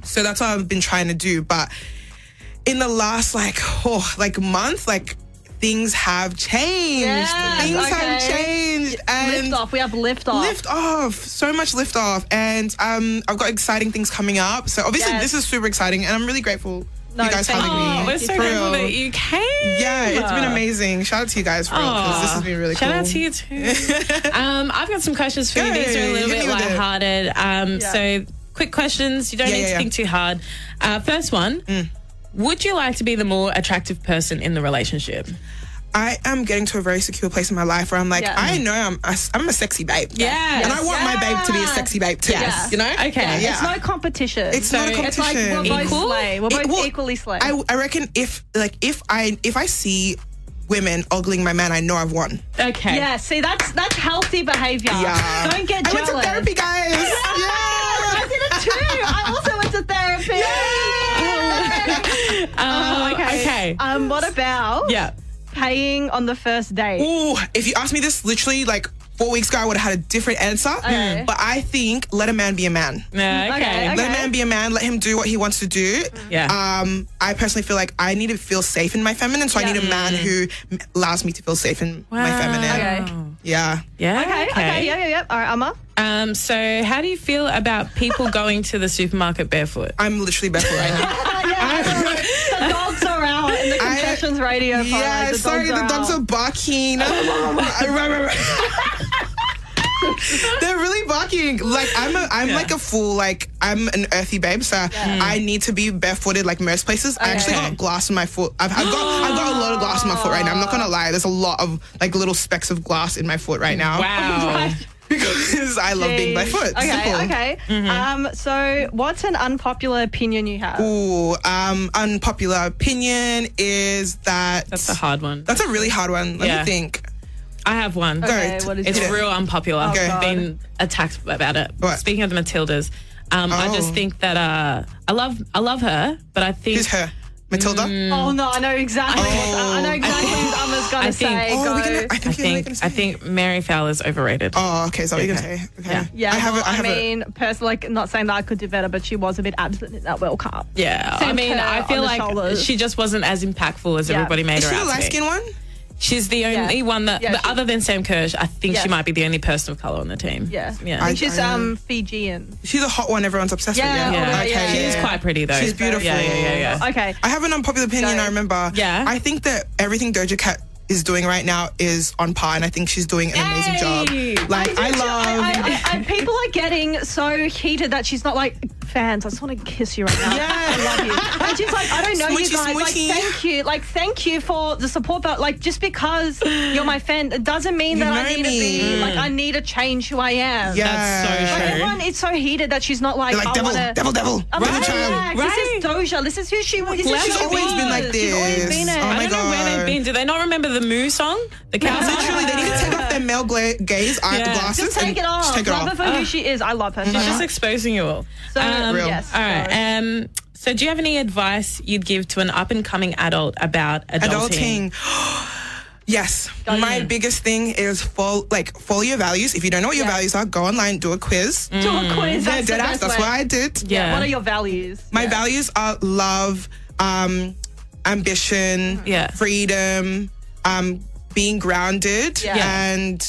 [SPEAKER 6] So that's what I've been trying to do. But in the last like oh like month like things have changed.
[SPEAKER 5] Yes,
[SPEAKER 6] things have changed and
[SPEAKER 5] lift off. We have lift off.
[SPEAKER 6] lift off so much lift off and um i've got exciting things coming up so obviously
[SPEAKER 5] Yes.
[SPEAKER 6] this is super exciting and i'm really grateful
[SPEAKER 5] No,
[SPEAKER 6] you guys
[SPEAKER 5] thank
[SPEAKER 6] having
[SPEAKER 5] you.
[SPEAKER 6] me
[SPEAKER 3] Oh, we're so
[SPEAKER 6] For
[SPEAKER 3] grateful
[SPEAKER 6] real.
[SPEAKER 3] that you came.
[SPEAKER 6] yeah it's been amazing shout out to you guys for real because this has been really cool.
[SPEAKER 3] Shout
[SPEAKER 6] cool
[SPEAKER 3] out to you too. um, I've got some questions for you. These are a little
[SPEAKER 6] hit
[SPEAKER 3] bit
[SPEAKER 6] me with
[SPEAKER 3] lighthearted. Um,
[SPEAKER 5] Yeah.
[SPEAKER 3] So, quick questions. You don't
[SPEAKER 6] Yeah,
[SPEAKER 3] need
[SPEAKER 6] yeah,
[SPEAKER 3] to
[SPEAKER 6] yeah.
[SPEAKER 3] think too hard. Uh, first one Would you like to be the more attractive person in the relationship?
[SPEAKER 6] i am getting to a very secure place in my life where i'm like
[SPEAKER 5] Yeah.
[SPEAKER 6] i know i'm a, I'm a sexy babe
[SPEAKER 3] Yes.
[SPEAKER 6] and i want my babe to be a sexy babe too
[SPEAKER 5] Yes.
[SPEAKER 6] you know
[SPEAKER 3] Okay.
[SPEAKER 6] yeah
[SPEAKER 5] It's no competition.
[SPEAKER 6] It's not a
[SPEAKER 5] It's like
[SPEAKER 6] competition.
[SPEAKER 5] we're both
[SPEAKER 3] Equal?
[SPEAKER 5] slay. We're both
[SPEAKER 6] It- well,
[SPEAKER 5] equally slay.
[SPEAKER 6] I, I reckon if like if i if i see women ogling my man i know i've won
[SPEAKER 3] Okay.
[SPEAKER 5] yeah, see, that's that's healthy behavior.
[SPEAKER 6] yeah
[SPEAKER 5] Don't get jealous.
[SPEAKER 6] i went to therapy guys yeah
[SPEAKER 5] I did it too. I also went to therapy.
[SPEAKER 3] Um, okay. okay.
[SPEAKER 5] Um, what about
[SPEAKER 3] Yeah.
[SPEAKER 5] paying on the first date?
[SPEAKER 6] Ooh, if you asked me this literally like four weeks ago, I would have had a different answer.
[SPEAKER 5] Okay.
[SPEAKER 6] But I think let a man be a man.
[SPEAKER 3] Yeah, okay.
[SPEAKER 5] Okay,
[SPEAKER 6] Let a man be a man. Let him do what he wants to do.
[SPEAKER 3] Yeah.
[SPEAKER 6] Um, I personally feel like I need to feel safe in my feminine, so I need a man who allows me to feel safe in my feminine.
[SPEAKER 5] Okay.
[SPEAKER 6] Yeah.
[SPEAKER 3] Yeah.
[SPEAKER 5] Okay, okay, yeah, yeah, yeah. All right, Amma.
[SPEAKER 3] Um, so, how do you feel about people going to the supermarket barefoot?
[SPEAKER 6] I'm literally barefoot right now.
[SPEAKER 5] the dogs are out in the
[SPEAKER 6] I-
[SPEAKER 5] confessions radio. part,
[SPEAKER 6] Yeah,
[SPEAKER 5] the
[SPEAKER 6] sorry,
[SPEAKER 5] dogs
[SPEAKER 6] the dogs
[SPEAKER 5] out.
[SPEAKER 6] are barking. They're really barking. Like I'm, a, I'm like a fool. Like I'm an earthy babe, so I need to be barefooted like most places. I actually got glass in my foot. I've, I've got, I've got a lot of glass in my foot right now. I'm not gonna lie. There's a lot of like little specks of glass in my foot right now.
[SPEAKER 3] Wow.
[SPEAKER 6] Because I love being barefoot.
[SPEAKER 5] Okay,
[SPEAKER 6] Simple.
[SPEAKER 5] okay. Um, so what's an unpopular opinion you have?
[SPEAKER 6] Ooh, um, unpopular opinion is that
[SPEAKER 3] That's a hard one.
[SPEAKER 6] That's a really hard one. Let
[SPEAKER 3] Yeah.
[SPEAKER 6] me think.
[SPEAKER 3] I have one.
[SPEAKER 5] Okay,
[SPEAKER 6] Go.
[SPEAKER 5] what is
[SPEAKER 3] It's
[SPEAKER 5] it?
[SPEAKER 3] real unpopular.
[SPEAKER 6] Okay.
[SPEAKER 3] I've been attacked about it.
[SPEAKER 6] What?
[SPEAKER 3] Speaking of the Matildas, um, I just
[SPEAKER 6] Oh.
[SPEAKER 3] think that uh, I love I love her, but I think
[SPEAKER 6] Who's her? Matilda? Mm.
[SPEAKER 5] Oh no, I know exactly. what, I know oh. exactly what Amma's gonna
[SPEAKER 3] I think-
[SPEAKER 5] say.
[SPEAKER 6] Oh,
[SPEAKER 5] Go.
[SPEAKER 6] gonna, I think,
[SPEAKER 3] I think
[SPEAKER 6] gonna say.
[SPEAKER 3] I think Mary Fowler's overrated.
[SPEAKER 6] Oh, okay. So what you're gonna say? Okay.
[SPEAKER 3] Yeah.
[SPEAKER 5] yeah,
[SPEAKER 6] I have.
[SPEAKER 5] well,
[SPEAKER 6] a, I have
[SPEAKER 5] I mean, personally, like, not saying that I could do better, but she was a bit absent in that World Cup.
[SPEAKER 3] Yeah, I mean, I feel like
[SPEAKER 5] shoulders.
[SPEAKER 3] she just wasn't as impactful as
[SPEAKER 5] Yeah.
[SPEAKER 3] everybody
[SPEAKER 6] a.
[SPEAKER 3] made
[SPEAKER 6] Is
[SPEAKER 3] her
[SPEAKER 6] she
[SPEAKER 3] out
[SPEAKER 6] a
[SPEAKER 3] to
[SPEAKER 6] light skin one?
[SPEAKER 3] She's the only
[SPEAKER 5] Yeah.
[SPEAKER 3] one that,
[SPEAKER 5] Yeah,
[SPEAKER 3] but
[SPEAKER 5] she-
[SPEAKER 3] other than Sam Kersh, I think
[SPEAKER 5] Yeah.
[SPEAKER 3] she might be the only person of color on the team.
[SPEAKER 5] Yeah,
[SPEAKER 3] yeah.
[SPEAKER 5] I think she's
[SPEAKER 6] I-
[SPEAKER 5] um Fijian.
[SPEAKER 6] She's a hot one. Everyone's obsessed
[SPEAKER 5] Yeah,
[SPEAKER 6] with.
[SPEAKER 3] yeah.
[SPEAKER 5] Okay, yeah,
[SPEAKER 3] is
[SPEAKER 5] yeah.
[SPEAKER 3] quite pretty though.
[SPEAKER 6] She's beautiful.
[SPEAKER 3] Yeah, yeah, yeah, yeah.
[SPEAKER 5] Okay,
[SPEAKER 6] I have an unpopular opinion.
[SPEAKER 5] Go.
[SPEAKER 6] I remember.
[SPEAKER 3] Yeah.
[SPEAKER 6] I think that everything Doja Cat is doing right now is on par, and I think she's doing an amazing
[SPEAKER 3] Hey!
[SPEAKER 6] job. Like I,
[SPEAKER 5] do too.
[SPEAKER 6] love.
[SPEAKER 5] I, I, I, I, people are getting so heated that she's not like fans. I just want to kiss you right now.
[SPEAKER 6] Yeah.
[SPEAKER 5] I love you. And she's like, I don't know you
[SPEAKER 6] Smoochy,
[SPEAKER 5] guys. Like, thank you. Like, thank you for the support. But like, just because you're my fan, it doesn't mean
[SPEAKER 6] You
[SPEAKER 5] that I
[SPEAKER 6] know
[SPEAKER 5] need to
[SPEAKER 6] me.
[SPEAKER 5] be like I need to change who I am.
[SPEAKER 6] yeah.
[SPEAKER 3] That's so
[SPEAKER 5] Like,
[SPEAKER 3] true.
[SPEAKER 5] everyone is so heated that she's not like,
[SPEAKER 6] They're like
[SPEAKER 5] I
[SPEAKER 6] devil,
[SPEAKER 5] wanna,
[SPEAKER 6] devil, devil,
[SPEAKER 5] I'm
[SPEAKER 6] devil
[SPEAKER 5] like,
[SPEAKER 6] child.
[SPEAKER 5] relax. This is Doja. This is who she was. This is
[SPEAKER 3] She's
[SPEAKER 5] who she
[SPEAKER 6] always been
[SPEAKER 5] was.
[SPEAKER 6] like
[SPEAKER 5] She's always
[SPEAKER 6] this.
[SPEAKER 5] been it.
[SPEAKER 6] Oh
[SPEAKER 3] I
[SPEAKER 6] my
[SPEAKER 3] don't know where
[SPEAKER 6] God.
[SPEAKER 3] they've been. Do they not remember the Moo song? The cow song?
[SPEAKER 6] Literally, they need to take off their male gla- gaze eye
[SPEAKER 3] Yeah.
[SPEAKER 6] glasses.
[SPEAKER 5] Just take
[SPEAKER 6] and
[SPEAKER 5] it off.
[SPEAKER 6] Just take it
[SPEAKER 5] love
[SPEAKER 6] off.
[SPEAKER 5] her for who uh-huh. she is. I love her.
[SPEAKER 3] She's just exposing you all.
[SPEAKER 5] So,
[SPEAKER 3] um, Um,
[SPEAKER 6] Real.
[SPEAKER 5] yes.
[SPEAKER 3] All right.
[SPEAKER 5] so-
[SPEAKER 3] Um, so, do you have any advice you'd give to an up and coming adult about adulting?
[SPEAKER 6] adulting. Yes,
[SPEAKER 5] Got
[SPEAKER 6] my
[SPEAKER 5] you.
[SPEAKER 6] biggest thing is follow like follow your values. If you don't know what your
[SPEAKER 5] Yeah.
[SPEAKER 6] values are, go online, do a quiz.
[SPEAKER 5] Do a quiz.
[SPEAKER 6] Yeah,
[SPEAKER 5] That's the best
[SPEAKER 6] That's what I did.
[SPEAKER 3] Yeah.
[SPEAKER 5] What are your values?
[SPEAKER 6] My
[SPEAKER 5] Yeah.
[SPEAKER 6] values are love, um, ambition,
[SPEAKER 3] Yeah.
[SPEAKER 6] freedom, um, being grounded,
[SPEAKER 5] Yeah.
[SPEAKER 6] and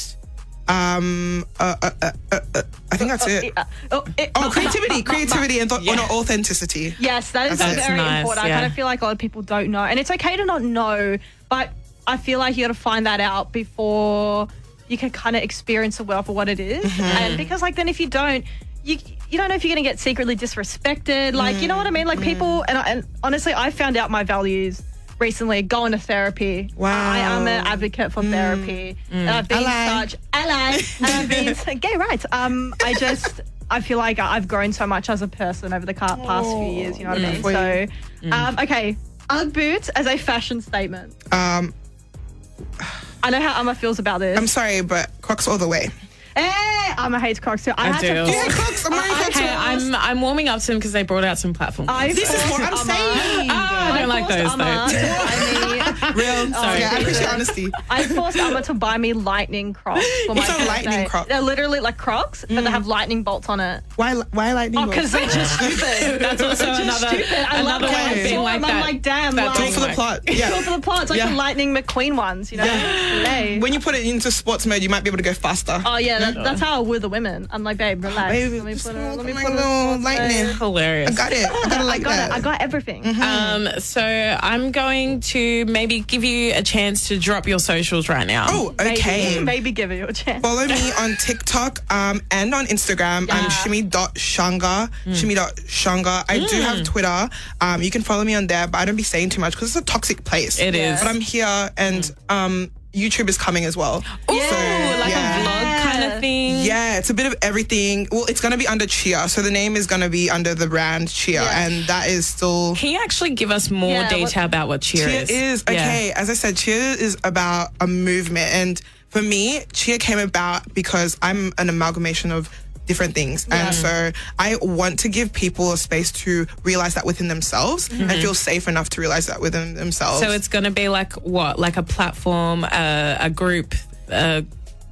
[SPEAKER 6] um, uh, uh, uh, uh, uh, I think that's it.
[SPEAKER 5] Uh, oh, it-
[SPEAKER 6] Oh, creativity, creativity, and th-
[SPEAKER 3] Yeah.
[SPEAKER 6] oh, no, authenticity.
[SPEAKER 5] Yes, that is
[SPEAKER 6] That's
[SPEAKER 5] very
[SPEAKER 3] nice,
[SPEAKER 5] important. I kind of feel like a lot of people don't know, and it's okay to not know, but I feel like you got to find that out before you can kind of experience the world for what it is.
[SPEAKER 6] Mm-hmm.
[SPEAKER 5] And because, like, then if you don't, you you don't know if you're going to get secretly disrespected. Like, you know what I mean? Like, people,
[SPEAKER 6] Mm-hmm.
[SPEAKER 5] and, I, and honestly, I found out my values recently going to therapy.
[SPEAKER 6] Wow.
[SPEAKER 5] I am an advocate for therapy, and I've been
[SPEAKER 6] Ally.
[SPEAKER 5] such ally, and I've been gay rights. Um, I just. I feel like I've grown so much as a person over the past few years. You know what I mean? So,
[SPEAKER 6] you.
[SPEAKER 5] um, okay, UGG boots as a fashion statement.
[SPEAKER 6] Um,
[SPEAKER 5] I know how Emma feels about this.
[SPEAKER 6] I'm sorry, but Crocs all the way.
[SPEAKER 5] Eh, Emma hates Crocs too. I,
[SPEAKER 3] I
[SPEAKER 5] had
[SPEAKER 3] do.
[SPEAKER 5] to.
[SPEAKER 6] Yeah, Crocs. I'm wearing
[SPEAKER 5] I- I
[SPEAKER 6] Crocs.
[SPEAKER 3] Hey,
[SPEAKER 5] forced-
[SPEAKER 3] I'm I'm warming up to them because they brought out some platforms.
[SPEAKER 5] I
[SPEAKER 6] This is what I'm saying.
[SPEAKER 3] Ah, I don't like those
[SPEAKER 5] Emma
[SPEAKER 3] though.
[SPEAKER 5] to buy me-
[SPEAKER 6] Real.
[SPEAKER 3] Sorry.
[SPEAKER 6] Yeah, I appreciate honesty.
[SPEAKER 5] I forced Emma to buy me lightning Crocs. For my
[SPEAKER 6] It's a
[SPEAKER 5] birthday.
[SPEAKER 6] lightning Croc.
[SPEAKER 5] They're literally like Crocs, but they have lightning bolts on it.
[SPEAKER 6] Why? Why lightning?
[SPEAKER 5] Oh, because they're just stupid.
[SPEAKER 3] That's also
[SPEAKER 5] Just
[SPEAKER 3] another
[SPEAKER 5] stupid. I love
[SPEAKER 3] another
[SPEAKER 5] it.
[SPEAKER 3] way
[SPEAKER 5] I
[SPEAKER 3] of being
[SPEAKER 5] saw
[SPEAKER 3] like
[SPEAKER 5] them,
[SPEAKER 3] that.
[SPEAKER 5] I'm like, damn,
[SPEAKER 3] That's
[SPEAKER 5] like,
[SPEAKER 6] Talk for the plot. Yeah.
[SPEAKER 5] Go for the plot. It's like
[SPEAKER 6] Yeah.
[SPEAKER 5] the Lightning McQueen ones, you know? Slay.
[SPEAKER 6] When you put it into sports mode, you might be able to go faster.
[SPEAKER 5] Oh yeah, that, that's how I woo the women. I'm like, babe, relax.
[SPEAKER 6] Baby,
[SPEAKER 5] let me put it. Let me put it.
[SPEAKER 6] lightning.
[SPEAKER 3] Hilarious.
[SPEAKER 6] I got it. I got it like
[SPEAKER 5] I got
[SPEAKER 6] that.
[SPEAKER 5] it. I got everything.
[SPEAKER 3] Um, so I'm going to maybe give you a chance to drop your socials right now.
[SPEAKER 6] oh, okay.
[SPEAKER 5] maybe give it a chance.
[SPEAKER 6] Follow me on TikTok um, and on Instagram. I'm Chimmy.Changa. Chimmy.Changa. I do have Twitter. Um, you can follow me on there, but I don't be saying too much because it's a toxic place.
[SPEAKER 3] It is.
[SPEAKER 6] But I'm here and um, YouTube is coming as well.
[SPEAKER 3] Ooh,
[SPEAKER 5] Yeah.
[SPEAKER 3] like
[SPEAKER 6] Yeah, it's a bit of everything. Well, it's going to be under Chia. So the name is going to be under the brand Chia.
[SPEAKER 5] Yeah.
[SPEAKER 6] And that is still.
[SPEAKER 3] Can you actually give us more
[SPEAKER 5] Yeah, what-
[SPEAKER 3] detail about what cheer
[SPEAKER 6] Chia
[SPEAKER 3] is?
[SPEAKER 6] is,
[SPEAKER 3] Yeah.
[SPEAKER 6] okay, as I said, Chia is about a movement. And for me, Chia came about because I'm an amalgamation of different things. And so I want to give people a space to realize that within themselves and feel safe enough to realize that within themselves.
[SPEAKER 3] So it's going to be like what? Like a platform, uh, a group, uh,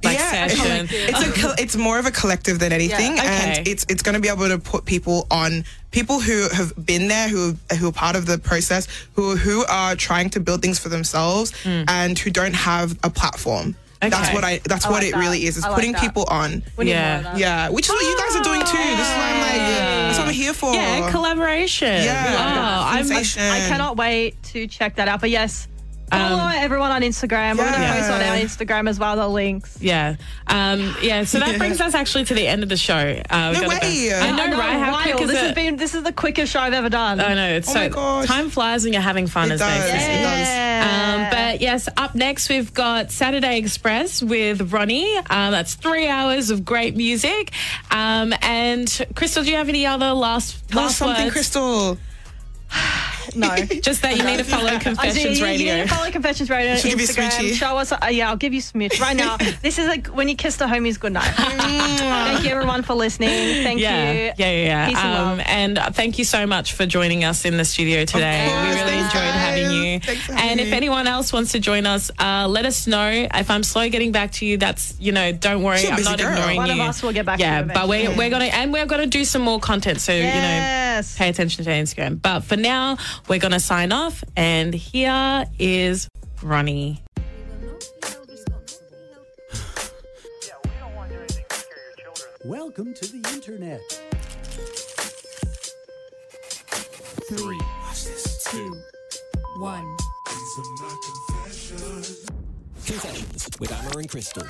[SPEAKER 3] like
[SPEAKER 6] yeah,
[SPEAKER 3] session.
[SPEAKER 6] it's a col- it's more of a collective than anything,
[SPEAKER 3] Yeah.
[SPEAKER 6] and it's it's going to be able to put people on people who have been there, who who are part of the process, who who are trying to build things for themselves, and who don't have a platform. That's
[SPEAKER 3] Hmm.
[SPEAKER 6] What I. That's
[SPEAKER 5] I
[SPEAKER 6] what
[SPEAKER 5] like
[SPEAKER 6] it
[SPEAKER 5] that.
[SPEAKER 6] really is. It's
[SPEAKER 5] I like
[SPEAKER 6] putting
[SPEAKER 5] that.
[SPEAKER 6] people on.
[SPEAKER 5] We need
[SPEAKER 3] Yeah.
[SPEAKER 5] more of that.
[SPEAKER 6] Yeah, which is what you guys are doing too. This is why I'm like, that's what I'm here for.
[SPEAKER 3] Yeah, collaboration.
[SPEAKER 6] Yeah.
[SPEAKER 3] Oh, I'm,
[SPEAKER 5] I cannot wait to check that out. But yes, follow
[SPEAKER 3] Um,
[SPEAKER 5] everyone on Instagram. We're going to
[SPEAKER 6] Yeah.
[SPEAKER 5] post on our Instagram as well the links.
[SPEAKER 3] yeah. Um, yeah. So that
[SPEAKER 6] Yeah.
[SPEAKER 3] brings us actually to the end of the show. Uh,
[SPEAKER 6] No way.
[SPEAKER 3] I know, right? How
[SPEAKER 5] wild.
[SPEAKER 3] quick is
[SPEAKER 5] this
[SPEAKER 3] it?
[SPEAKER 5] has been this is the quickest show I've ever done.
[SPEAKER 3] I know. It's
[SPEAKER 6] Oh
[SPEAKER 3] so time flies when you're having fun,
[SPEAKER 6] It
[SPEAKER 3] as they
[SPEAKER 6] does.
[SPEAKER 3] say.
[SPEAKER 6] It does.
[SPEAKER 3] Um, but yes, up next we've got Saturday Express with Ronnie. Um, that's three hours of great music. Um, and Crystal, do you have any other last last
[SPEAKER 6] something,
[SPEAKER 3] words?
[SPEAKER 6] Crystal.
[SPEAKER 5] no.
[SPEAKER 3] Just that you need to follow Confessions
[SPEAKER 5] you,
[SPEAKER 3] Radio.
[SPEAKER 5] You need to follow Confessions Radio on
[SPEAKER 6] give you
[SPEAKER 5] Instagram. Show us. Uh, yeah, I'll give you smooch right now. this is like when you kiss the homies goodnight. Thank you everyone for listening. Thank
[SPEAKER 3] yeah,
[SPEAKER 5] you.
[SPEAKER 3] yeah, yeah, yeah.
[SPEAKER 5] Peace and
[SPEAKER 3] Um,
[SPEAKER 5] love.
[SPEAKER 3] and uh, thank you so much for joining us in the studio today.
[SPEAKER 6] course,
[SPEAKER 3] we really
[SPEAKER 6] thanks,
[SPEAKER 3] enjoyed having you.
[SPEAKER 6] Thanks for
[SPEAKER 3] and if anyone else wants to join us, uh, let us know. If I'm slow getting back to you, that's you know, don't worry,
[SPEAKER 6] She's a
[SPEAKER 3] I'm not
[SPEAKER 6] girl.
[SPEAKER 3] ignoring
[SPEAKER 5] One
[SPEAKER 3] you.
[SPEAKER 5] of us will get back
[SPEAKER 3] Yeah,
[SPEAKER 5] you
[SPEAKER 3] but we're
[SPEAKER 5] eventually.
[SPEAKER 3] we're gonna and we're gonna do some more content. So you know, pay attention to Instagram. But for now, we're gonna sign off. And here is Ronnie.
[SPEAKER 9] Welcome to the internet.
[SPEAKER 10] Three, two, one.
[SPEAKER 4] Confessions with Amber and Crystal.